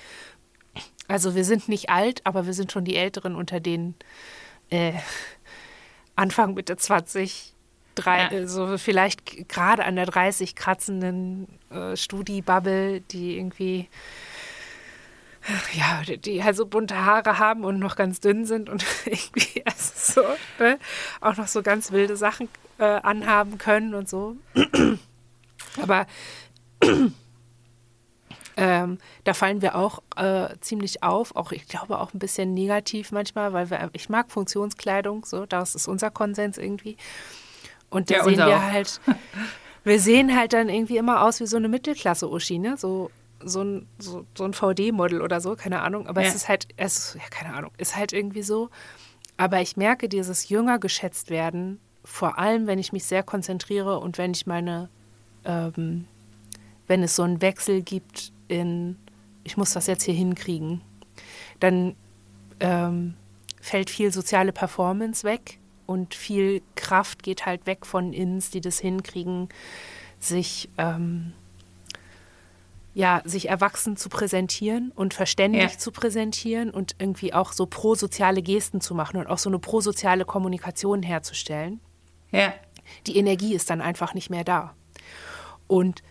Also wir sind nicht alt, aber wir sind schon die Älteren unter den äh, Anfang Mitte 20, drei, ja. äh, so vielleicht gerade an der 30 kratzenden äh, Studi-Bubble, die irgendwie ja, die halt so bunte Haare haben und noch ganz dünn sind und <laughs> irgendwie also so, ne? auch noch so ganz wilde Sachen äh, anhaben können und so. <clears throat> Aber <clears throat> ähm, da fallen wir auch äh, ziemlich auf, auch ich glaube auch ein bisschen negativ manchmal, weil wir, ich mag Funktionskleidung, so, das ist unser Konsens irgendwie. Und da ja, sehen wir auch. halt, wir sehen halt dann irgendwie immer aus wie so eine Mittelklasse-Uschi, ne? So, so ein, so, so ein VD-Model oder so, keine Ahnung. Aber ja. es ist halt, es ist, ja, keine Ahnung, ist halt irgendwie so. Aber ich merke dieses jünger geschätzt werden vor allem, wenn ich mich sehr konzentriere und wenn ich meine, ähm, wenn es so einen Wechsel gibt in, ich muss das jetzt hier hinkriegen, dann ähm, fällt viel soziale Performance weg und viel Kraft geht halt weg von Ins, die das hinkriegen, sich ähm, ja, sich erwachsen zu präsentieren und verständlich ja. zu präsentieren und irgendwie auch so prosoziale Gesten zu machen und auch so eine prosoziale Kommunikation herzustellen. Ja. Die Energie ist dann einfach nicht mehr da. Und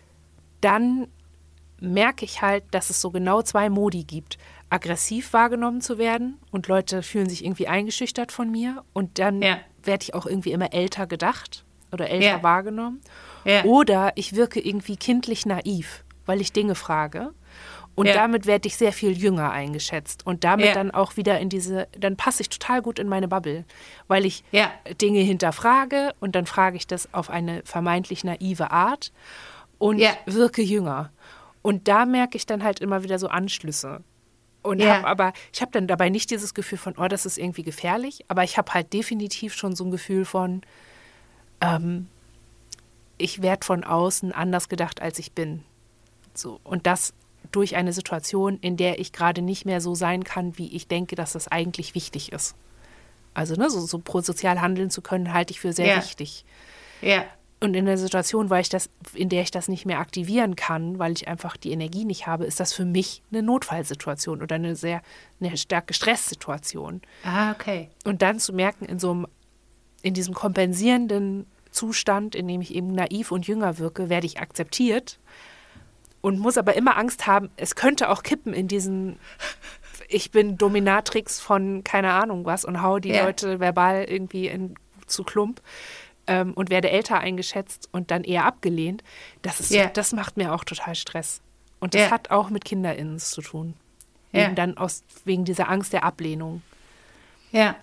dann merke ich halt, dass es so genau zwei Modi gibt. Aggressiv wahrgenommen zu werden und Leute fühlen sich irgendwie eingeschüchtert von mir und dann ja. werde ich auch irgendwie immer älter gedacht oder älter ja. wahrgenommen. Ja. Oder ich wirke irgendwie kindlich naiv, weil ich Dinge frage und ja. damit werde ich sehr viel jünger eingeschätzt. Und damit ja. dann auch wieder in diese, dann passe ich total gut in meine Bubble, weil ich ja. Dinge hinterfrage und dann frage ich das auf eine vermeintlich naive Art und wirke jünger. Und da merke ich dann halt immer wieder so Anschlüsse. Und ja. habe aber, ich habe dann dabei nicht dieses Gefühl von, oh, das ist irgendwie gefährlich, aber ich habe halt definitiv schon so ein Gefühl von, ähm, ich werde von außen anders gedacht, als ich bin. So. Und das durch eine Situation, in der ich gerade nicht mehr so sein kann, wie ich denke, dass das eigentlich wichtig ist. Also ne, so, so prosozial handeln zu können, halte ich für sehr ja. wichtig. Ja. Und in der Situation, weil ich das, in der ich das nicht mehr aktivieren kann, weil ich einfach die Energie nicht habe, ist das für mich eine Notfallsituation oder eine sehr eine starke Stresssituation. Ah, okay. Und dann zu merken, in so einem, in diesem kompensierenden Zustand, in dem ich eben naiv und jünger wirke, werde ich akzeptiert und muss aber immer Angst haben, es könnte auch kippen in diesen ich bin Dominatrix von keine Ahnung was und hau die ja. Leute verbal irgendwie in, zu Klump ähm, und werde älter eingeschätzt und dann eher abgelehnt. Das, ist, ja. das macht mir auch total Stress. Und das ja. hat auch mit KinderInnen zu tun. Eben dann aus, wegen dieser Angst der Ablehnung. Ja.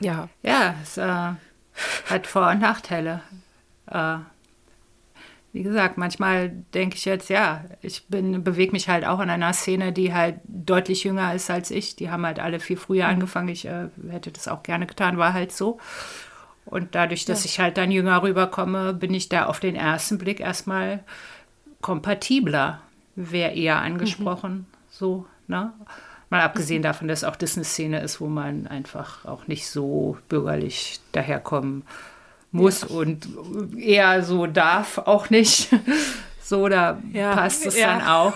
Ja. Ja, es äh, hat Vor- und Nachteile. Äh, wie gesagt, manchmal denke ich jetzt, ja, ich bin, bewege mich halt auch in einer Szene, die halt deutlich jünger ist als ich. Die haben halt alle viel früher mhm. angefangen. Ich äh, hätte das auch gerne getan, war halt so. Und dadurch, dass ja. ich halt dann jünger rüberkomme, bin ich da auf den ersten Blick erstmal kompatibler. Wäre eher angesprochen, mhm. so, ne? Mal abgesehen mhm. davon, dass auch das eine Szene ist, wo man einfach auch nicht so bürgerlich daherkommen muss ja. und eher so darf auch nicht. <laughs> so, da ja. passt es ja. dann auch.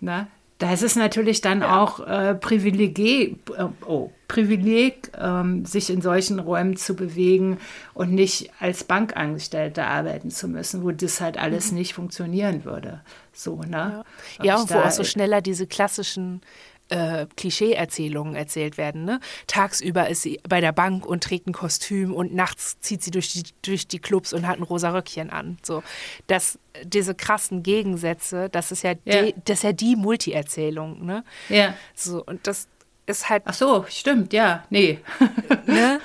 Ne? Da ist es natürlich dann auch äh, Privileg, äh, oh, Privileg ähm, sich in solchen Räumen zu bewegen und nicht als Bankangestellte arbeiten zu müssen, wo das halt alles mhm. nicht funktionieren würde. So, ne? Ja, ja und wo auch so schneller diese klassischen äh, Klischee-Erzählungen erzählt werden. Ne? Tagsüber ist sie bei der Bank und trägt ein Kostüm und nachts zieht sie durch die, durch die Clubs und hat ein rosa Röckchen an. So, das, diese krassen Gegensätze, das ist ja, ja. Die, das ist ja die Multi-Erzählung. Ne? Ja. So, und das ist halt. Ach so, stimmt, ja, nee. <laughs> ne?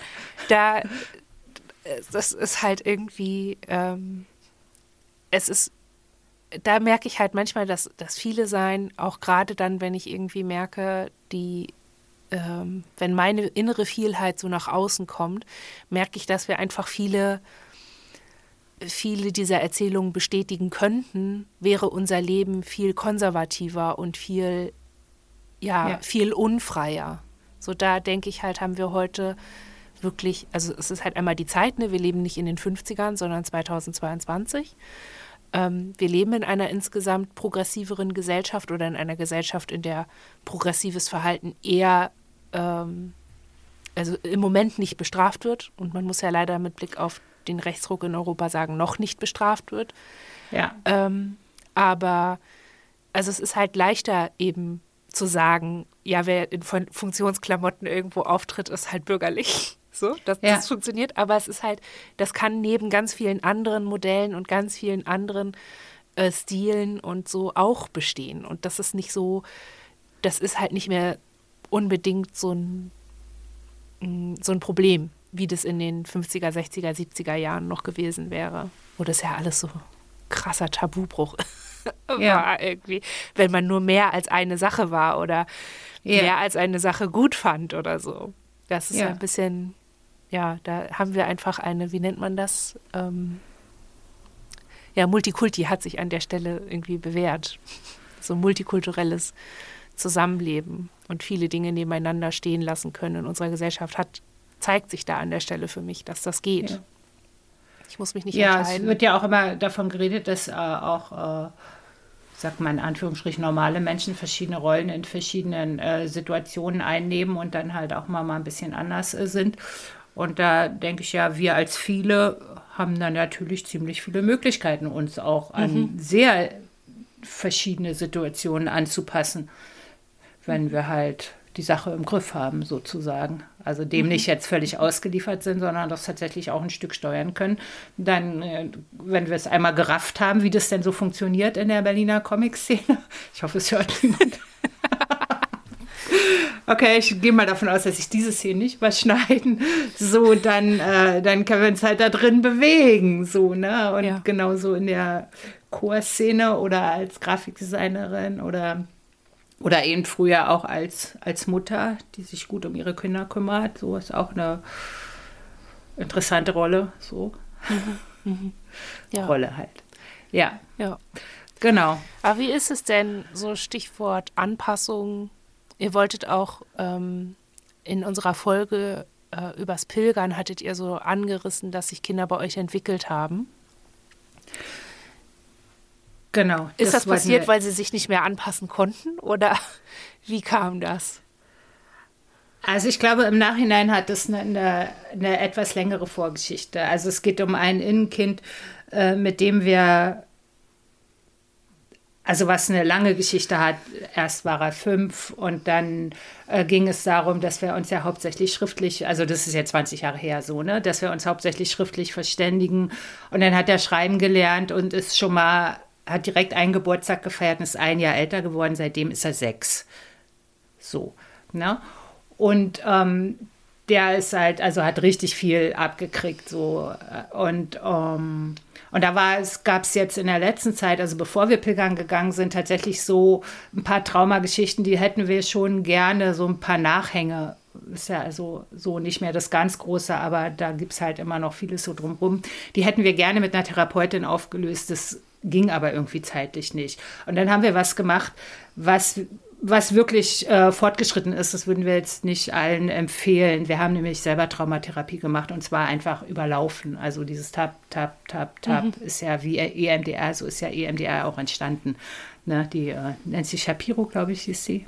Da, <laughs> das ist halt irgendwie, ähm, es ist da merke ich halt manchmal, dass, dass viele sein, auch gerade dann, wenn ich irgendwie merke, die, ähm, wenn meine innere Vielheit so nach außen kommt, merke ich, dass wir einfach viele, viele dieser Erzählungen bestätigen könnten, wäre unser Leben viel konservativer und viel, ja, ja. viel unfreier. So da denke ich halt, haben wir heute wirklich, also es ist halt einmal die Zeit, ne? wir leben nicht in den 50ern, sondern 2022. Ähm, wir leben in einer insgesamt progressiveren Gesellschaft oder in einer Gesellschaft, in der progressives Verhalten eher, ähm, also im Moment nicht bestraft wird. Und man muss ja leider mit Blick auf den Rechtsruck in Europa sagen, noch nicht bestraft wird. Ja. Ähm, aber also es ist halt leichter eben zu sagen, ja, wer in Funktionsklamotten irgendwo auftritt, ist halt bürgerlich. So, dass ja. das funktioniert. Aber es ist halt, das kann neben ganz vielen anderen Modellen und ganz vielen anderen äh, Stilen und so auch bestehen. Und das ist nicht so, das ist halt nicht mehr unbedingt so ein, mm, so ein Problem, wie das in den 50er, 60er, 70er Jahren noch gewesen wäre. Wo das ja alles so krasser Tabubruch <laughs> ja. war irgendwie, wenn man nur mehr als eine Sache war oder ja. mehr als eine Sache gut fand oder so. Das ist ja. ein bisschen ja, da haben wir einfach eine, wie nennt man das? Ähm, ja, Multikulti hat sich an der Stelle irgendwie bewährt. <laughs> So multikulturelles Zusammenleben und viele Dinge nebeneinander stehen lassen können in unserer Gesellschaft hat, zeigt sich da an der Stelle für mich, dass das geht. Ja. Ich muss mich nicht ja, entscheiden. Ja, es wird ja auch immer davon geredet, dass äh, auch, äh, sagt man in Anführungsstrichen, normale Menschen verschiedene Rollen in verschiedenen äh, Situationen einnehmen und dann halt auch mal, mal ein bisschen anders äh, sind. Und da denke ich ja, wir als viele haben dann natürlich ziemlich viele Möglichkeiten, uns auch an mhm. sehr verschiedene Situationen anzupassen, wenn wir halt die Sache im Griff haben, sozusagen. Also dem mhm. nicht jetzt völlig ausgeliefert sind, sondern das tatsächlich auch ein Stück steuern können. Dann, äh, wenn wir es einmal gerafft haben, wie das denn so funktioniert in der Berliner Comic-Szene. Ich hoffe, es hört niemand. Okay, ich gehe mal davon aus, dass sich diese Szene nicht überschneiden. So, dann, äh, dann können wir uns halt da drin bewegen. So, ne? Und ja. genauso in der Chorszene oder als Grafikdesignerin oder, oder eben früher auch als, als Mutter, die sich gut um ihre Kinder kümmert. So ist auch eine interessante Rolle. So. Mhm. Mhm. <laughs> Ja. Rolle halt. Ja. Ja. Genau. Aber wie ist es denn, so Stichwort Anpassung Ihr wolltet auch ähm, in unserer Folge äh, übers Pilgern hattet ihr so angerissen, dass sich Kinder bei euch entwickelt haben. Genau. Ist das, das passiert, weil sie sich nicht mehr anpassen konnten oder <laughs> wie kam das? Also ich glaube, im Nachhinein hat es eine, eine, eine etwas längere Vorgeschichte. Also es geht um ein Innenkind, äh, mit dem wir, also was eine lange Geschichte hat. Erst war er fünf und dann äh, ging es darum, dass wir uns ja hauptsächlich schriftlich, also das ist ja 20 Jahre her so, ne, dass wir uns hauptsächlich schriftlich verständigen. Und dann hat er schreiben gelernt und ist schon mal, hat direkt einen Geburtstag gefeiert und ist ein Jahr älter geworden. Seitdem ist er sechs. So, ne? Und ähm, der ist halt, also hat richtig viel abgekriegt. So. Und, ähm, und da war es, gab es jetzt in der letzten Zeit, also bevor wir pilgern gegangen sind, tatsächlich so ein paar Traumageschichten, die hätten wir schon gerne, so ein paar Nachhänge. Ist ja also so nicht mehr das ganz Große, aber da gibt es halt immer noch vieles so drumherum. Die hätten wir gerne mit einer Therapeutin aufgelöst. Das ging aber irgendwie zeitlich nicht. Und dann haben wir was gemacht, was was wirklich äh, fortgeschritten ist, das würden wir jetzt nicht allen empfehlen. Wir haben nämlich selber Traumatherapie gemacht und zwar einfach überlaufen. Also dieses Tap, Tap, Tap, Tap mhm. ist ja wie EMDR, so ist ja EMDR auch entstanden. Ne, die äh, Nancy Shapiro, glaube ich, hieß sie.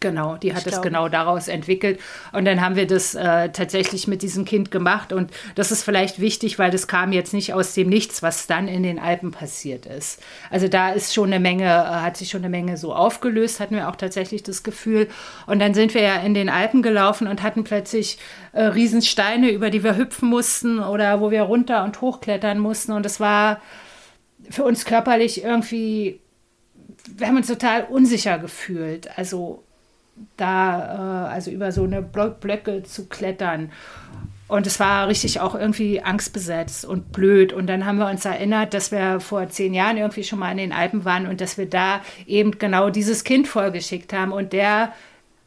Genau, die hat es genau daraus entwickelt. Und dann haben wir das äh, tatsächlich mit diesem Kind gemacht. Und das ist vielleicht wichtig, weil das kam jetzt nicht aus dem Nichts, was dann in den Alpen passiert ist. Also da ist schon eine Menge, äh, hat sich schon eine Menge so aufgelöst, hatten wir auch tatsächlich das Gefühl. Und dann sind wir ja in den Alpen gelaufen und hatten plötzlich äh, Riesensteine, über die wir hüpfen mussten oder wo wir runter und hochklettern mussten. Und es war für uns körperlich irgendwie, wir haben uns total unsicher gefühlt. Also da, äh, also über so eine Blöcke zu klettern. Und es war richtig auch irgendwie angstbesetzt und blöd. Und dann haben wir uns erinnert, dass wir vor zehn Jahren irgendwie schon mal in den Alpen waren und dass wir da eben genau dieses Kind vorgeschickt haben. Und der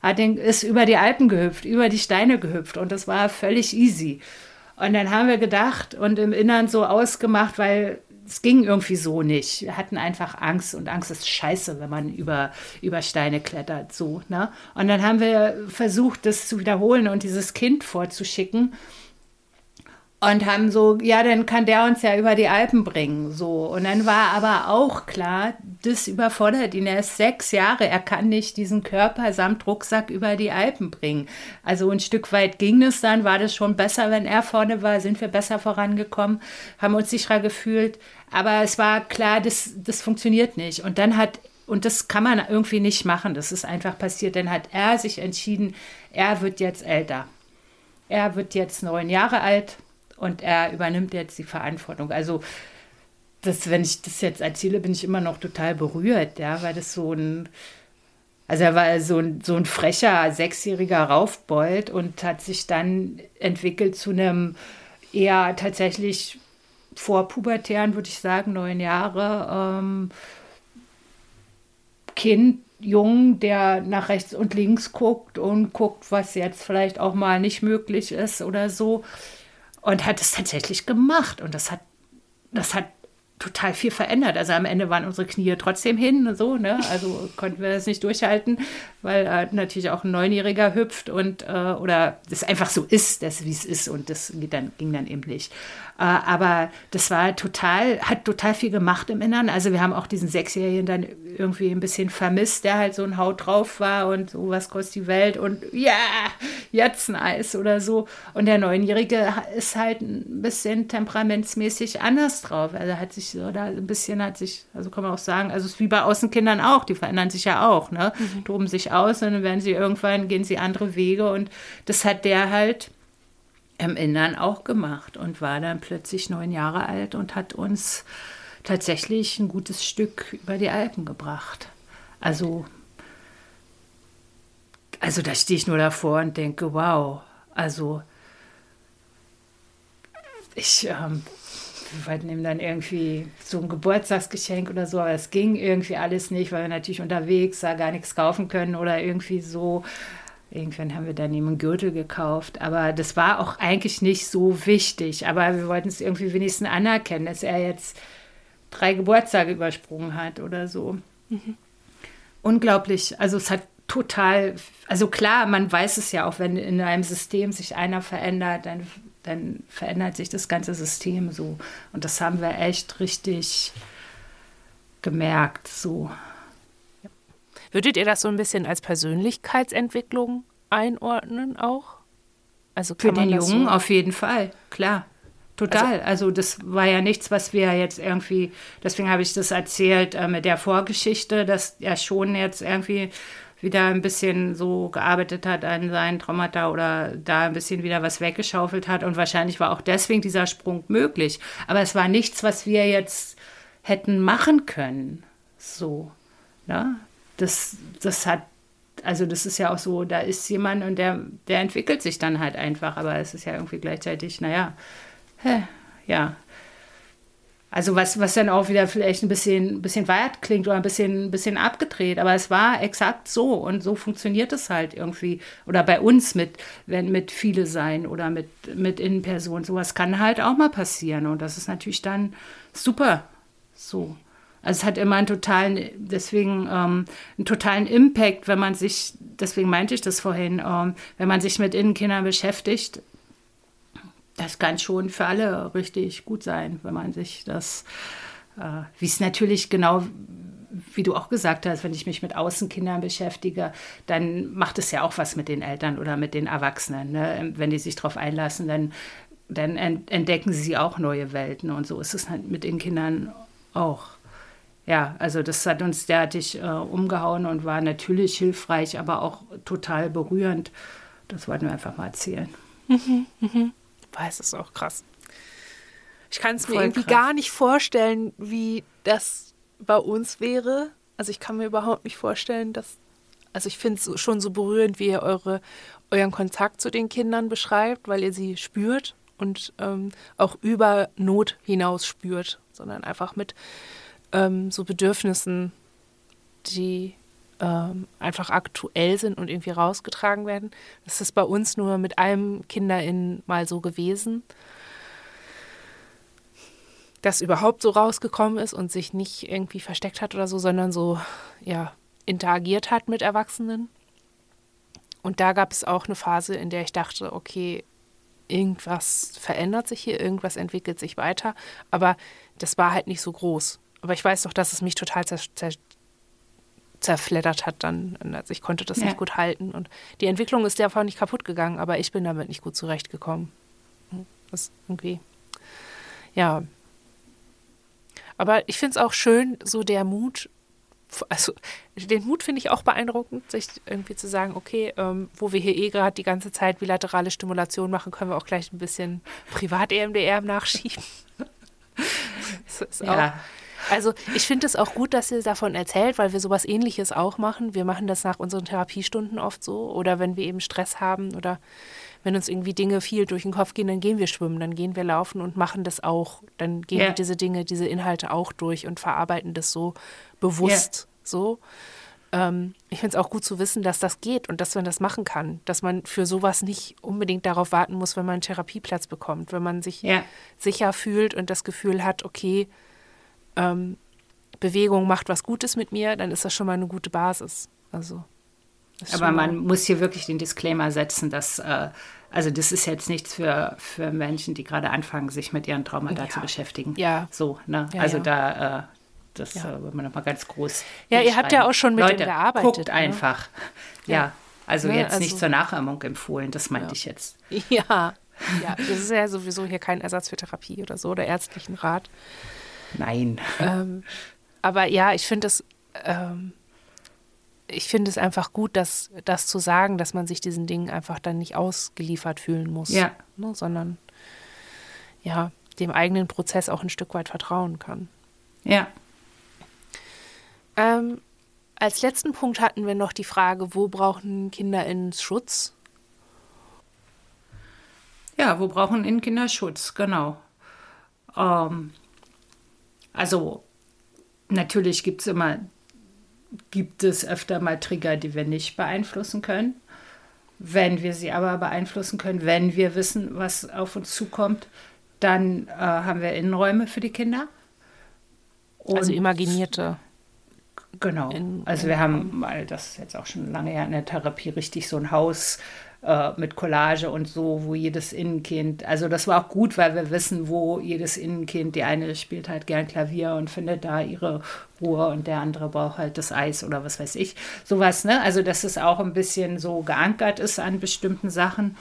hat den, ist über die Alpen gehüpft, über die Steine gehüpft. Und das war völlig easy. Und dann haben wir gedacht und im Innern so ausgemacht, weil es ging irgendwie so nicht. Wir hatten einfach Angst und Angst ist scheiße, wenn man über, über Steine klettert, so, ne? Und dann haben wir versucht, das zu wiederholen und dieses Kind vorzuschicken und haben so, ja, dann kann der uns ja über die Alpen bringen, so. Und dann war aber auch klar, das überfordert ihn. Er ist sechs Jahre, er kann nicht diesen Körper samt Rucksack über die Alpen bringen. Also ein Stück weit ging es dann, war das schon besser, wenn er vorne war, sind wir besser vorangekommen, haben uns sicherer gefühlt. Aber es war klar, das, das funktioniert nicht. Und dann hat und das kann man irgendwie nicht machen. Das ist einfach passiert. Dann hat er sich entschieden, er wird jetzt älter. Er wird jetzt neun Jahre alt und er übernimmt jetzt die Verantwortung. Also das, wenn ich das jetzt erzähle, bin ich immer noch total berührt, ja, weil das so ein, also er war so ein, so ein frecher sechsjähriger Raufbold und hat sich dann entwickelt zu einem eher tatsächlich vorpubertären, würde ich sagen, neun Jahre ähm, Kind, Jungen, der nach rechts und links guckt und guckt, was jetzt vielleicht auch mal nicht möglich ist oder so und hat es tatsächlich gemacht. Und das hat, das hat total viel verändert. Also am Ende waren unsere Knie trotzdem hin und so, ne? Also konnten wir das nicht durchhalten, weil äh, natürlich auch ein Neunjähriger hüpft und äh, oder das einfach so ist, das wie es ist und das ging dann, ging dann eben nicht. Äh, aber das war total, hat total viel gemacht im Innern. Also wir haben auch diesen Sechsjährigen dann irgendwie ein bisschen vermisst, der halt so ein Haut drauf war und so was kostet die Welt und ja, jetzt ein Eis oder so. Und der Neunjährige ist halt ein bisschen temperamentsmäßig anders drauf. Also hat sich so da ein bisschen hat sich, also kann man auch sagen, also es ist wie bei Außenkindern auch, die verändern sich ja auch, ne? Mhm. Toben sich aus und dann werden sie irgendwann, gehen sie andere Wege und das hat der halt im Innern auch gemacht und war dann plötzlich neun Jahre alt und hat uns tatsächlich ein gutes Stück über die Alpen gebracht. Also, also da stehe ich nur davor und denke, wow, also ich ähm, wir wollten ihm dann irgendwie so ein Geburtstagsgeschenk oder so, aber es ging irgendwie alles nicht, weil wir natürlich unterwegs da gar nichts kaufen können oder irgendwie so. Irgendwann haben wir dann ihm einen Gürtel gekauft, aber das war auch eigentlich nicht so wichtig. Aber wir wollten es irgendwie wenigstens anerkennen, dass er jetzt drei Geburtstage übersprungen hat oder so. Mhm. Unglaublich. Also es hat total, also klar, man weiß es ja auch, wenn in einem System sich einer verändert, dann, dann verändert sich das ganze System so. Und das haben wir echt richtig gemerkt so. Würdet ihr das so ein bisschen als Persönlichkeitsentwicklung einordnen auch? Also Für den Jungen so auf jeden Fall, klar. Total. Also, also, das war ja nichts, was wir jetzt irgendwie, deswegen habe ich das erzählt äh, mit der Vorgeschichte, dass er schon jetzt irgendwie wieder ein bisschen so gearbeitet hat an seinen Traumata oder da ein bisschen wieder was weggeschaufelt hat. Und wahrscheinlich war auch deswegen dieser Sprung möglich. Aber es war nichts, was wir jetzt hätten machen können. So. Ne? Das, das hat also das ist ja auch so, da ist jemand und der, der entwickelt sich dann halt einfach, aber es ist ja irgendwie gleichzeitig, naja, hä, ja. Also was, was dann auch wieder vielleicht ein bisschen, bisschen weit klingt oder ein bisschen, bisschen abgedreht, aber es war exakt so und so funktioniert es halt irgendwie. Oder bei uns mit, wenn mit viele sein oder mit, mit Innenpersonen. Sowas kann halt auch mal passieren und das ist natürlich dann super so. Also es hat immer einen totalen, deswegen ähm, einen totalen Impact, wenn man sich, deswegen meinte ich das vorhin, ähm, wenn man sich mit Innenkindern beschäftigt, das kann schon für alle richtig gut sein, wenn man sich das, äh, wie es natürlich genau, wie du auch gesagt hast, wenn ich mich mit Außenkindern beschäftige, dann macht es ja auch was mit den Eltern oder mit den Erwachsenen. Ne? Wenn die sich darauf einlassen, dann, dann entdecken sie auch neue Welten und so ist es halt mit den Kindern auch ja, also das hat uns derartig äh, umgehauen und war natürlich hilfreich, aber auch total berührend. Das wollten wir einfach mal erzählen. Mhm, mhm. Weiß es auch krass. Ich kann es mir irgendwie krass. gar nicht vorstellen, wie das bei uns wäre. Also ich kann mir überhaupt nicht vorstellen, dass. Also ich finde es schon so berührend, wie ihr eure, euren Kontakt zu den Kindern beschreibt, weil ihr sie spürt und ähm, auch über Not hinaus spürt, sondern einfach mit ähm, so Bedürfnissen, die ähm, einfach aktuell sind und irgendwie rausgetragen werden. Das ist bei uns nur mit einem KinderInnen mal so gewesen, das überhaupt so rausgekommen ist und sich nicht irgendwie versteckt hat oder so, sondern so, ja, interagiert hat mit Erwachsenen. Und da gab es auch eine Phase, in der ich dachte, okay, irgendwas verändert sich hier, irgendwas entwickelt sich weiter, aber das war halt nicht so groß. Aber ich weiß doch, dass es mich total zer zer zerfleddert hat dann. Also ich konnte das ja. nicht gut halten. Und die Entwicklung ist davon nicht kaputt gegangen, aber ich bin damit nicht gut zurechtgekommen. Das irgendwie. Ja. Aber ich finde es auch schön, so der Mut, also den Mut finde ich auch beeindruckend, sich irgendwie zu sagen, okay, ähm, wo wir hier eh gerade die ganze Zeit bilaterale Stimulation machen, können wir auch gleich ein bisschen Privat-EMDR nachschieben. <laughs> das ist ja. auch also ich finde es auch gut, dass ihr davon erzählt, weil wir sowas ähnliches auch machen. Wir machen das nach unseren Therapiestunden oft so. Oder wenn wir eben Stress haben oder wenn uns irgendwie Dinge viel durch den Kopf gehen, dann gehen wir schwimmen, dann gehen wir laufen und machen das auch. Dann gehen yeah. wir diese Dinge, diese Inhalte auch durch und verarbeiten das so bewusst yeah. so. Ähm, ich finde es auch gut zu wissen, dass das geht und dass man das machen kann. Dass man für sowas nicht unbedingt darauf warten muss, wenn man einen Therapieplatz bekommt. Wenn man sich yeah. sicher fühlt und das Gefühl hat, okay, ähm, Bewegung macht was Gutes mit mir, dann ist das schon mal eine gute Basis. Also, Aber man muss hier wirklich den Disclaimer setzen, dass äh, also das ist jetzt nichts für, für Menschen, die gerade anfangen, sich mit ihren Traumata ja. zu beschäftigen. Ja. So, ne? Ja, also ja. da, äh, das ja. äh, man nochmal ganz groß. Ja, ihr habt ja auch schon mit Leute, dem gearbeitet. Guckt ne? einfach. Ja. Also jetzt also, nicht zur Nachahmung empfohlen, das meinte ich jetzt. <laughs> Ja. Ja, das ist ja sowieso hier kein Ersatz für Therapie oder so oder ärztlichen Rat. Nein. Ähm, aber ja, ich finde es, ähm, ich finde es einfach gut, dass das zu sagen, dass man sich diesen Dingen einfach dann nicht ausgeliefert fühlen muss, ja. ne, sondern ja dem eigenen Prozess auch ein Stück weit vertrauen kann. Ja. Ähm, als letzten Punkt hatten wir noch die Frage, wo brauchen KinderInnen Schutz? Ja, wo brauchen Kinder Schutz? Genau. Ähm, also natürlich gibt es immer, gibt es öfter mal Trigger, die wir nicht beeinflussen können. Wenn wir sie aber beeinflussen können, wenn wir wissen, was auf uns zukommt, dann äh, haben wir Innenräume für die Kinder. Also Und also imaginierte. Genau. In, also wir haben, weil das ist jetzt auch schon lange her in der Therapie, richtig so ein Haus äh, mit Collage und so, wo jedes Innenkind, also das war auch gut, weil wir wissen, wo jedes Innenkind, die eine spielt halt gern Klavier und findet da ihre Ruhe und der andere braucht halt das Eis oder was weiß ich. Sowas, ne? Also dass es auch ein bisschen so geankert ist an bestimmten Sachen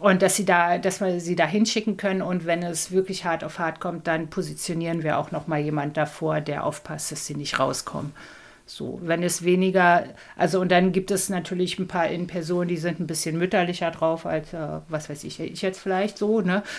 und dass sie da, dass wir sie da hinschicken können und wenn es wirklich hart auf hart kommt, dann positionieren wir auch noch mal jemand davor, der aufpasst, dass sie nicht rauskommen. So, wenn es weniger, also und dann gibt es natürlich ein paar in Personen, die sind ein bisschen mütterlicher drauf als, äh, was weiß ich, ich jetzt vielleicht so, ne? <laughs>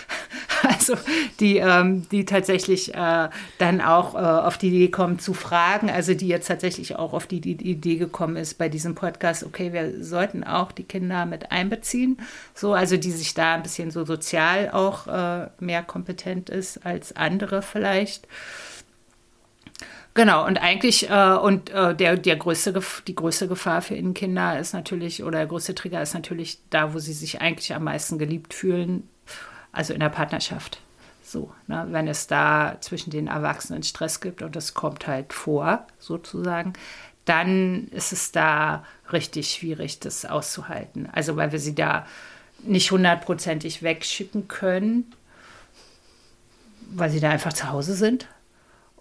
Also die, ähm, die tatsächlich äh, dann auch äh, auf die Idee kommen zu fragen, also die jetzt tatsächlich auch auf die, die, die, Idee gekommen ist bei diesem Podcast, okay, wir sollten auch die Kinder mit einbeziehen, so, also die sich da ein bisschen so sozial auch äh, mehr kompetent ist als andere vielleicht. Genau, und eigentlich, äh, und äh, der, der größte, die größte Gefahr für Innenkinder ist natürlich, oder der größte Trigger ist natürlich da, wo sie sich eigentlich am meisten geliebt fühlen, also in der Partnerschaft. So, ne, wenn es da zwischen den Erwachsenen Stress gibt und das kommt halt vor, sozusagen, dann ist es da richtig schwierig, das auszuhalten. Also, weil wir sie da nicht hundertprozentig wegschicken können, weil sie da einfach zu Hause sind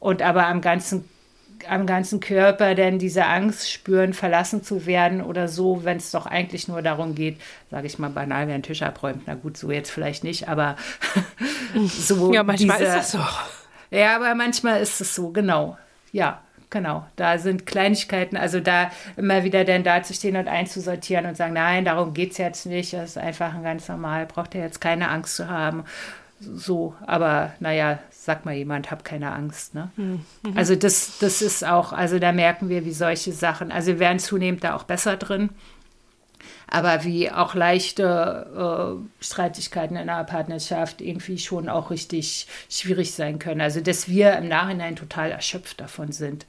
und aber am ganzen, am ganzen Körper denn diese Angst spüren, verlassen zu werden oder so, wenn es doch eigentlich nur darum geht, sage ich mal banal, wer einen Tisch abräumt. Na gut, so jetzt vielleicht nicht, aber <laughs> so. Ja, manchmal diese, ist das so. Ja, aber manchmal ist es so, genau. Ja, genau. Da sind Kleinigkeiten, also da immer wieder denn da zu stehen und einzusortieren und sagen, nein, darum geht es jetzt nicht, das ist einfach ein ganz normal, braucht ihr jetzt keine Angst zu haben so, aber naja, sag mal jemand, hab keine Angst. Ne? Mhm. Also das, das ist auch, also da merken wir, wie solche Sachen, also wir werden zunehmend da auch besser drin, aber wie auch leichte äh, Streitigkeiten in einer Partnerschaft irgendwie schon auch richtig schwierig sein können. Also dass wir im Nachhinein total erschöpft davon sind.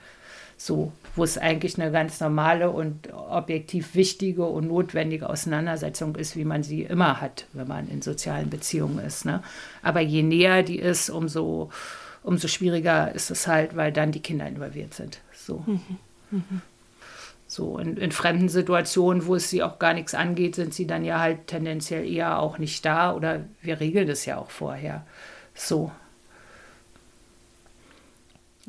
So, wo es eigentlich eine ganz normale und objektiv wichtige und notwendige Auseinandersetzung ist, wie man sie immer hat, wenn man in sozialen Beziehungen ist. Ne? Aber je näher die ist, umso, umso schwieriger ist es halt, weil dann die Kinder involviert sind. So. Mhm. Mhm. So, in, in, fremden Situationen, wo es sie auch gar nichts angeht, sind sie dann ja halt tendenziell eher auch nicht da oder wir regeln das ja auch vorher. So.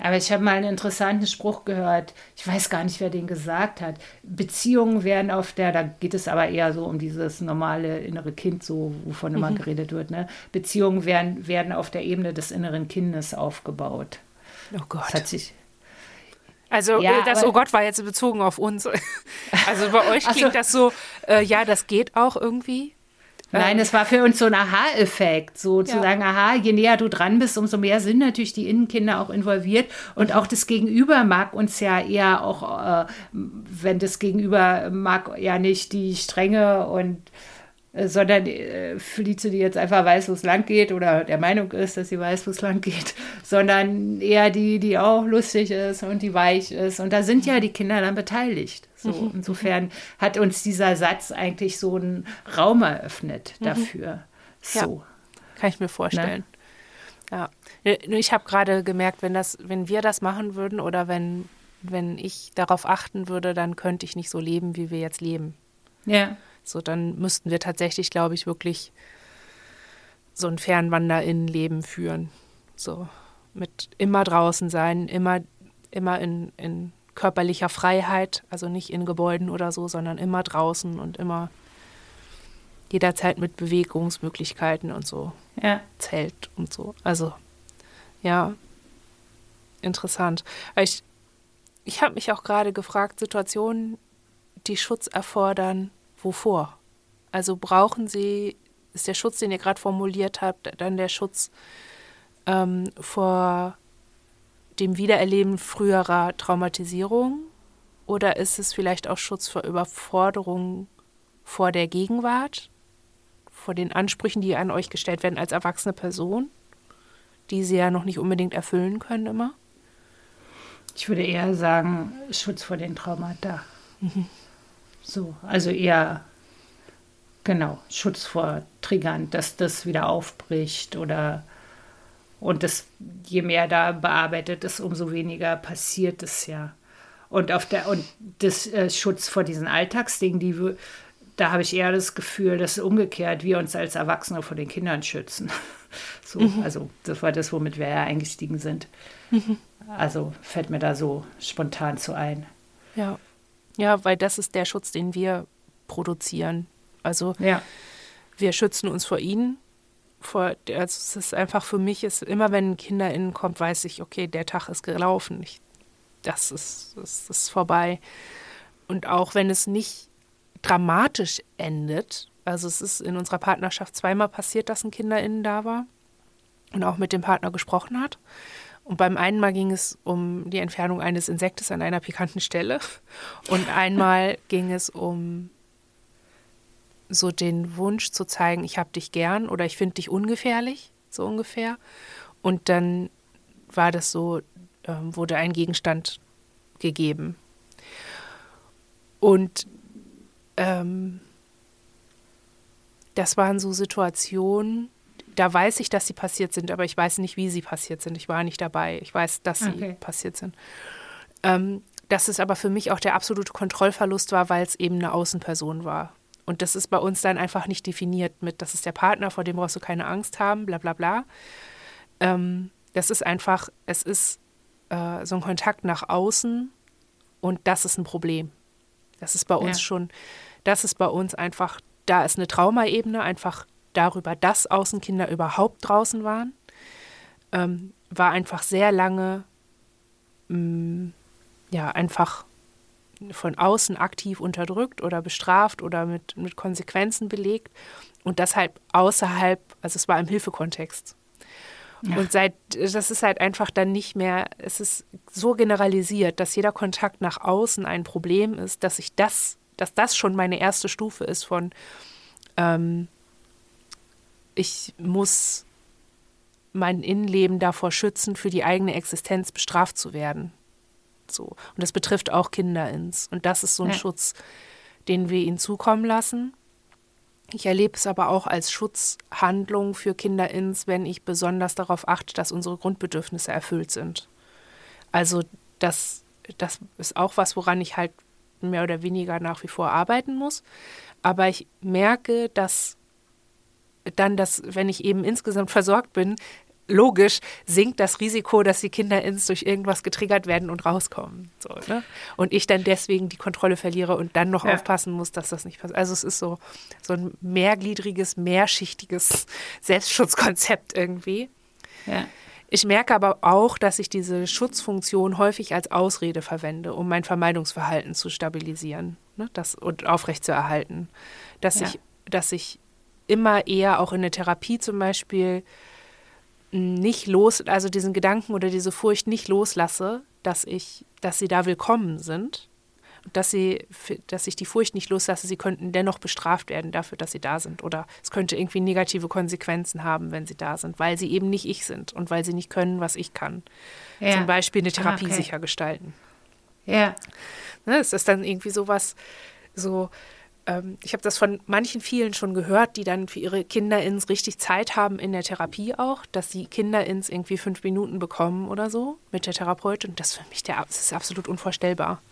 Aber ich habe mal einen interessanten Spruch gehört. Ich weiß gar nicht, wer den gesagt hat. Beziehungen werden auf der, da geht es aber eher so um dieses normale innere Kind, so wovon immer mhm. geredet wird. Ne? Beziehungen werden, werden auf der Ebene des inneren Kindes aufgebaut. Oh Gott. Das hat sich, also ja, das Oh Gott war jetzt bezogen auf uns. <laughs> Also bei euch klingt so. das so, äh, ja, das geht auch irgendwie. Nein, ähm. es war für uns so ein Aha-Effekt, so zu sagen, aha, je näher du dran bist, umso mehr sind natürlich die Innenkinder auch involviert und auch das Gegenüber mag uns ja eher auch, äh, wenn das Gegenüber mag ja nicht die Strenge und äh, sondern äh, Felice, die jetzt einfach weiß, wo es lang geht oder der Meinung ist, dass sie weiß, wo es lang geht, <laughs> sondern eher die, die auch lustig ist und die weich ist. Und da sind ja die Kinder dann beteiligt. So, mhm. Insofern hat uns dieser Satz eigentlich so einen Raum eröffnet mhm. dafür. So. Ja, kann ich mir vorstellen. Ne? Ja. Ich habe gerade gemerkt, wenn, das, wenn wir das machen würden oder wenn, wenn ich darauf achten würde, dann könnte ich nicht so leben, wie wir jetzt leben. Ja. So, dann müssten wir tatsächlich, glaube ich, wirklich so ein Fernwanderinnenleben führen. So, mit immer draußen sein, immer, immer in, in körperlicher Freiheit, also nicht in Gebäuden oder so, sondern immer draußen und immer jederzeit mit Bewegungsmöglichkeiten und so. Ja. Zelt und so. Also, ja, interessant. Ich, ich habe mich auch gerade gefragt, Situationen, die Schutz erfordern, wovor? Also brauchen Sie, ist der Schutz, den ihr gerade formuliert habt, dann der Schutz ähm, vor dem Wiedererleben früherer Traumatisierung? Oder ist es vielleicht auch Schutz vor Überforderung vor der Gegenwart? Vor den Ansprüchen, die an euch gestellt werden als erwachsene Person, die sie ja noch nicht unbedingt erfüllen können immer? Ich würde eher sagen, Schutz vor den Traumata. Mhm. So, also eher, genau, Schutz vor Triggern, dass das wieder aufbricht oder und das, je mehr da bearbeitet ist, umso weniger passiert es ja. Und auf der und das äh, Schutz vor diesen Alltagsdingen, die da habe ich eher das Gefühl, dass umgekehrt wir uns als Erwachsene vor den Kindern schützen. <laughs> so, mhm. also das war das, womit wir ja eingestiegen sind. Mhm. Also fällt mir da so spontan zu ein. Ja. Ja, weil das ist der Schutz, den wir produzieren. Also ja. wir schützen uns vor ihnen. Vor, also es ist einfach für mich, ist immer wenn ein KinderInnen kommt, weiß ich, okay, der Tag ist gelaufen. Ich, das, ist, das ist vorbei. Und auch wenn es nicht dramatisch endet. Also es ist in unserer Partnerschaft zweimal passiert, dass ein KinderInnen da war und auch mit dem Partner gesprochen hat. Und beim einen Mal ging es um die Entfernung eines Insektes an einer pikanten Stelle. Und einmal <laughs> ging es um so den Wunsch zu zeigen, ich habe dich gern oder ich finde dich ungefährlich, so ungefähr. Und dann war das so, äh, wurde ein Gegenstand gegeben. Und ähm, das waren so Situationen, da weiß ich, dass sie passiert sind, aber ich weiß nicht, wie sie passiert sind. Ich war nicht dabei. Ich weiß, dass sie okay. passiert sind. Ähm, dass es aber für mich auch der absolute Kontrollverlust war, weil es eben eine Außenperson war. Und das ist bei uns dann einfach nicht definiert mit, das ist der Partner, vor dem brauchst du keine Angst haben, bla bla bla. Ähm, das ist einfach, es ist äh, so ein Kontakt nach außen und das ist ein Problem. Das ist bei uns ja. schon das ist bei uns einfach, da ist eine Traumaebene, einfach darüber, dass Außenkinder überhaupt draußen waren, ähm, war einfach sehr lange, mh, mm, ja, einfach von außen aktiv unterdrückt oder bestraft oder mit, mit Konsequenzen belegt und deshalb außerhalb, also es war im Hilfekontext. Ja. Und seit, das ist halt einfach dann nicht mehr, es ist so generalisiert, dass jeder Kontakt nach außen ein Problem ist, dass ich das dass das schon meine erste Stufe ist von, ähm, ich muss mein Innenleben davor schützen, für die eigene Existenz bestraft zu werden. So. Und das betrifft auch Kinder ins. Und das ist so ein ja. Schutz, den wir ihnen zukommen lassen. Ich erlebe es aber auch als Schutzhandlung für Kinder ins, wenn ich besonders darauf achte, dass unsere Grundbedürfnisse erfüllt sind. Also das, das ist auch was, woran ich halt mehr oder weniger nach wie vor arbeiten muss. Aber ich merke, dass dann das, wenn ich eben insgesamt versorgt bin, logisch sinkt das Risiko, dass die Kinder ins durch irgendwas getriggert werden und rauskommen. So, ne? Und ich dann deswegen die Kontrolle verliere und dann noch ja. aufpassen muss, dass das nicht passiert. Also es ist so, so ein mehrgliedriges, mehrschichtiges <laughs> Selbstschutzkonzept irgendwie. Ja. Ich merke aber auch, dass ich diese Schutzfunktion häufig als Ausrede verwende, um mein Vermeidungsverhalten zu stabilisieren ne, das, und aufrechtzuerhalten. Dass, ja. ich, dass ich immer eher auch in der Therapie zum Beispiel nicht los, also diesen Gedanken oder diese Furcht nicht loslasse, dass ich, dass sie da willkommen sind dass sie, dass ich die Furcht nicht loslasse, sie könnten dennoch bestraft werden dafür, dass sie da sind. Oder es könnte irgendwie negative Konsequenzen haben, wenn sie da sind, weil sie eben nicht ich sind und weil sie nicht können, was ich kann. Ja. Zum Beispiel eine Therapie okay. sicher gestalten. Ja. Ne, es ist dann irgendwie sowas, so, ähm, ich habe das von manchen vielen schon gehört, die dann für ihre Kinder ins richtig Zeit haben in der Therapie auch, dass die Kinder ins irgendwie fünf Minuten bekommen oder so mit der Therapeutin. Das für mich der, das ist absolut unvorstellbar.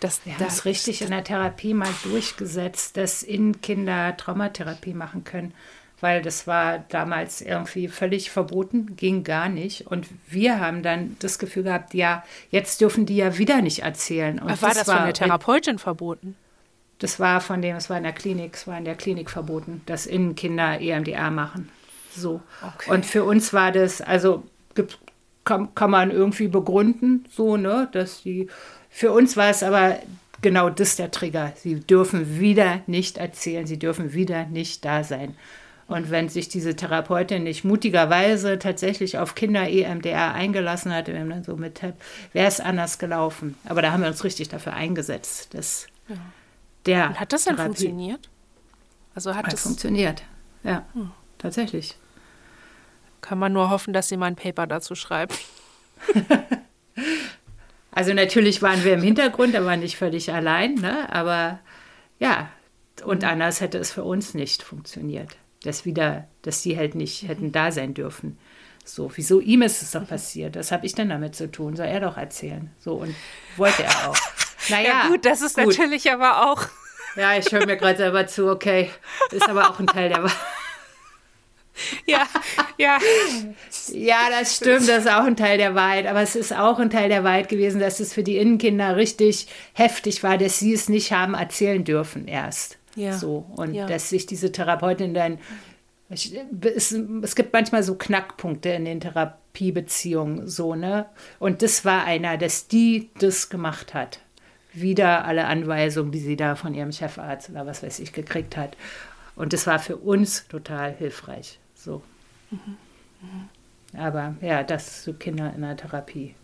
Das, Wir haben es richtig in der Therapie mal durchgesetzt, dass in Kinder Traumatherapie machen können, weil das war damals irgendwie völlig verboten, ging gar nicht. Und wir haben dann das Gefühl gehabt, ja, jetzt dürfen die ja wieder nicht erzählen. Und war das, das war von der Therapeutin verboten? Das war von dem, es war in der Klinik, es war in der Klinik verboten, dass in Kinder EMDR machen. So. Okay. Und für uns war das, also kann, kann man irgendwie begründen, so, ne, dass die für uns war es aber genau das der Trigger. Sie dürfen wieder nicht erzählen, sie dürfen wieder nicht da sein. Und wenn sich diese Therapeutin nicht mutigerweise tatsächlich auf Kinder EMDR eingelassen hat, wenn dann so mit wäre es anders gelaufen. Aber da haben wir uns richtig dafür eingesetzt, dass ja. Der Und hat das dann Therapie funktioniert? Also hat, hat das funktioniert? Ja, hm. tatsächlich. Kann man nur hoffen, dass sie mal ein Paper dazu schreibt. <laughs> Also natürlich waren wir im Hintergrund, da waren nicht völlig allein, ne? aber ja, und mhm. anders hätte es für uns nicht funktioniert. Dass wieder, dass sie halt nicht hätten da sein dürfen. So, wieso ihm ist es doch passiert? Was habe ich denn damit zu tun? Soll er doch erzählen. So, und wollte er auch. <laughs> Naja, ja, gut, das ist gut. natürlich aber auch. Ja, ich höre mir gerade selber zu, okay. Ist aber auch ein Teil der Wahrheit. <laughs> Ja, ja. Ja, das stimmt, das ist auch ein Teil der Wahrheit. Aber es ist auch ein Teil der Wahrheit gewesen, dass es für die Innenkinder richtig heftig war, dass sie es nicht haben erzählen dürfen erst. Ja. So. Und ja. dass sich diese Therapeutin dann. es, es gibt manchmal so Knackpunkte in den Therapiebeziehungen, so, ne? Und das war einer, dass die das gemacht hat. Wieder alle Anweisungen, die sie da von ihrem Chefarzt oder was weiß ich gekriegt hat. Und das war für uns total hilfreich. So. Mhm. Mhm. Aber ja, das zu Kinder in der Therapie.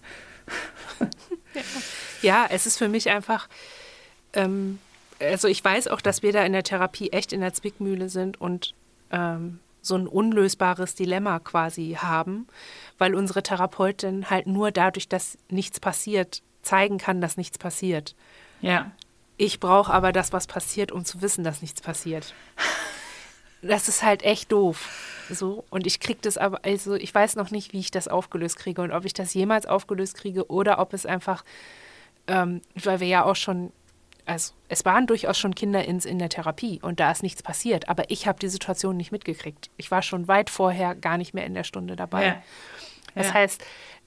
<laughs> ja, es ist für mich einfach, ähm, also ich weiß auch, dass wir da in der Therapie echt in der Zwickmühle sind und ähm, so ein unlösbares Dilemma quasi haben, weil unsere Therapeutin halt nur dadurch, dass nichts passiert, zeigen kann, dass nichts passiert. Ja. Ich brauche aber das, was passiert, um zu wissen, dass nichts passiert. Das ist halt echt doof. So, und ich kriege das aber, also ich weiß noch nicht, wie ich das aufgelöst kriege und ob ich das jemals aufgelöst kriege oder ob es einfach, ähm, weil wir ja auch schon, also es waren durchaus schon Kinder in, in der Therapie und da ist nichts passiert, aber ich habe die Situation nicht mitgekriegt. Ich war schon weit vorher gar nicht mehr in der Stunde dabei. Ja. Das ja. heißt,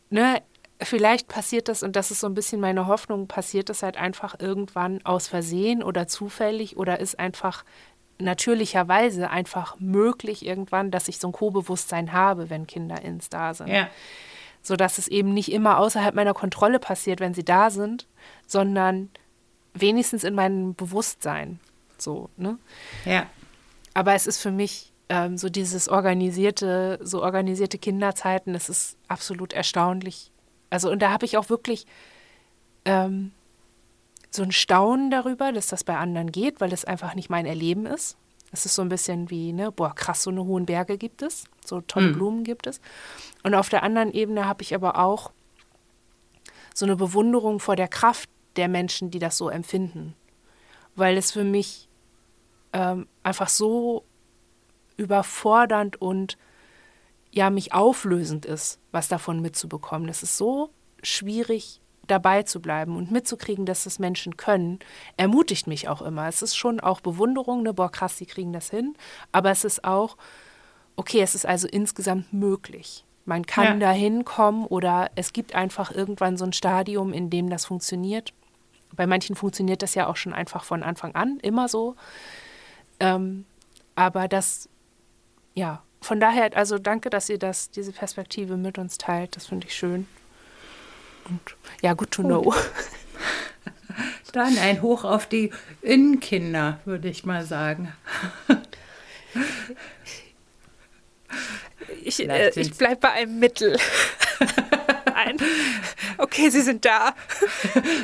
ne, vielleicht passiert das, und das ist so ein bisschen meine Hoffnung, passiert das halt einfach irgendwann aus Versehen oder zufällig oder ist einfach natürlicherweise einfach möglich irgendwann, dass ich so ein Co-Bewusstsein habe, wenn Kinder ins da sind. Ja. So dass es eben nicht immer außerhalb meiner Kontrolle passiert, wenn sie da sind, sondern wenigstens in meinem Bewusstsein. So, ne? Ja. Aber es ist für mich ähm, so dieses organisierte, so organisierte Kinderzeiten, es ist absolut erstaunlich. Also, und da habe ich auch wirklich ähm, so ein Staunen darüber, dass das bei anderen geht, weil es einfach nicht mein Erleben ist. Es ist so ein bisschen wie, ne, boah, krass, so eine hohen Berge gibt es, so tolle mhm. Blumen gibt es. Und auf der anderen Ebene habe ich aber auch so eine Bewunderung vor der Kraft der Menschen, die das so empfinden. Weil es für mich ähm, einfach so überfordernd und ja, mich auflösend ist, was davon mitzubekommen. Es ist so schwierig dabei zu bleiben und mitzukriegen, dass das Menschen können, ermutigt mich auch immer. Es ist schon auch Bewunderung, ne, boah, krass, die kriegen das hin, aber es ist auch, okay, es ist also insgesamt möglich. Man kann ja. da hinkommen oder es gibt einfach irgendwann so ein Stadium, in dem das funktioniert. Bei manchen funktioniert das ja auch schon einfach von Anfang an, immer so. Ähm, aber das, ja, von daher, also danke, dass ihr das, diese Perspektive mit uns teilt. Das finde ich schön. Und ja, good to know. <laughs> Dann ein Hoch auf die Innenkinder, würde ich mal sagen. <laughs> Ich, äh, ich bleibe bei einem Mittel. <laughs> Ein, okay, Sie sind da.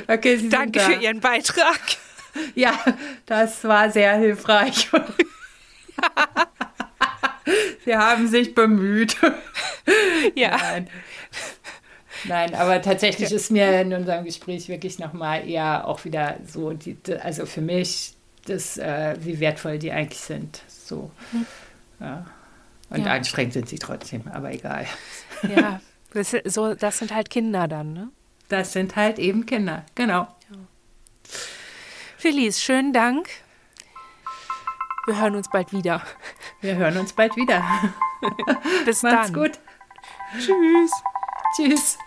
Okay, Sie Danke sind da. für Ihren Beitrag. Ja, das war sehr hilfreich. Sie haben sich bemüht. <laughs> Ja. Nein. Nein, aber tatsächlich ist mir in unserem Gespräch wirklich nochmal eher auch wieder so, die, also für mich, das, äh, wie wertvoll die eigentlich sind. So. Mhm. Ja. Und ja. anstrengend sind sie trotzdem, aber egal. Ja, das, so, das sind halt Kinder dann, ne? Das sind halt eben Kinder, genau. Ja. Felice, schönen Dank. Wir hören uns bald wieder. Wir hören uns bald wieder. <laughs> Bis Macht's dann. gut. Tschüss. Tschüss.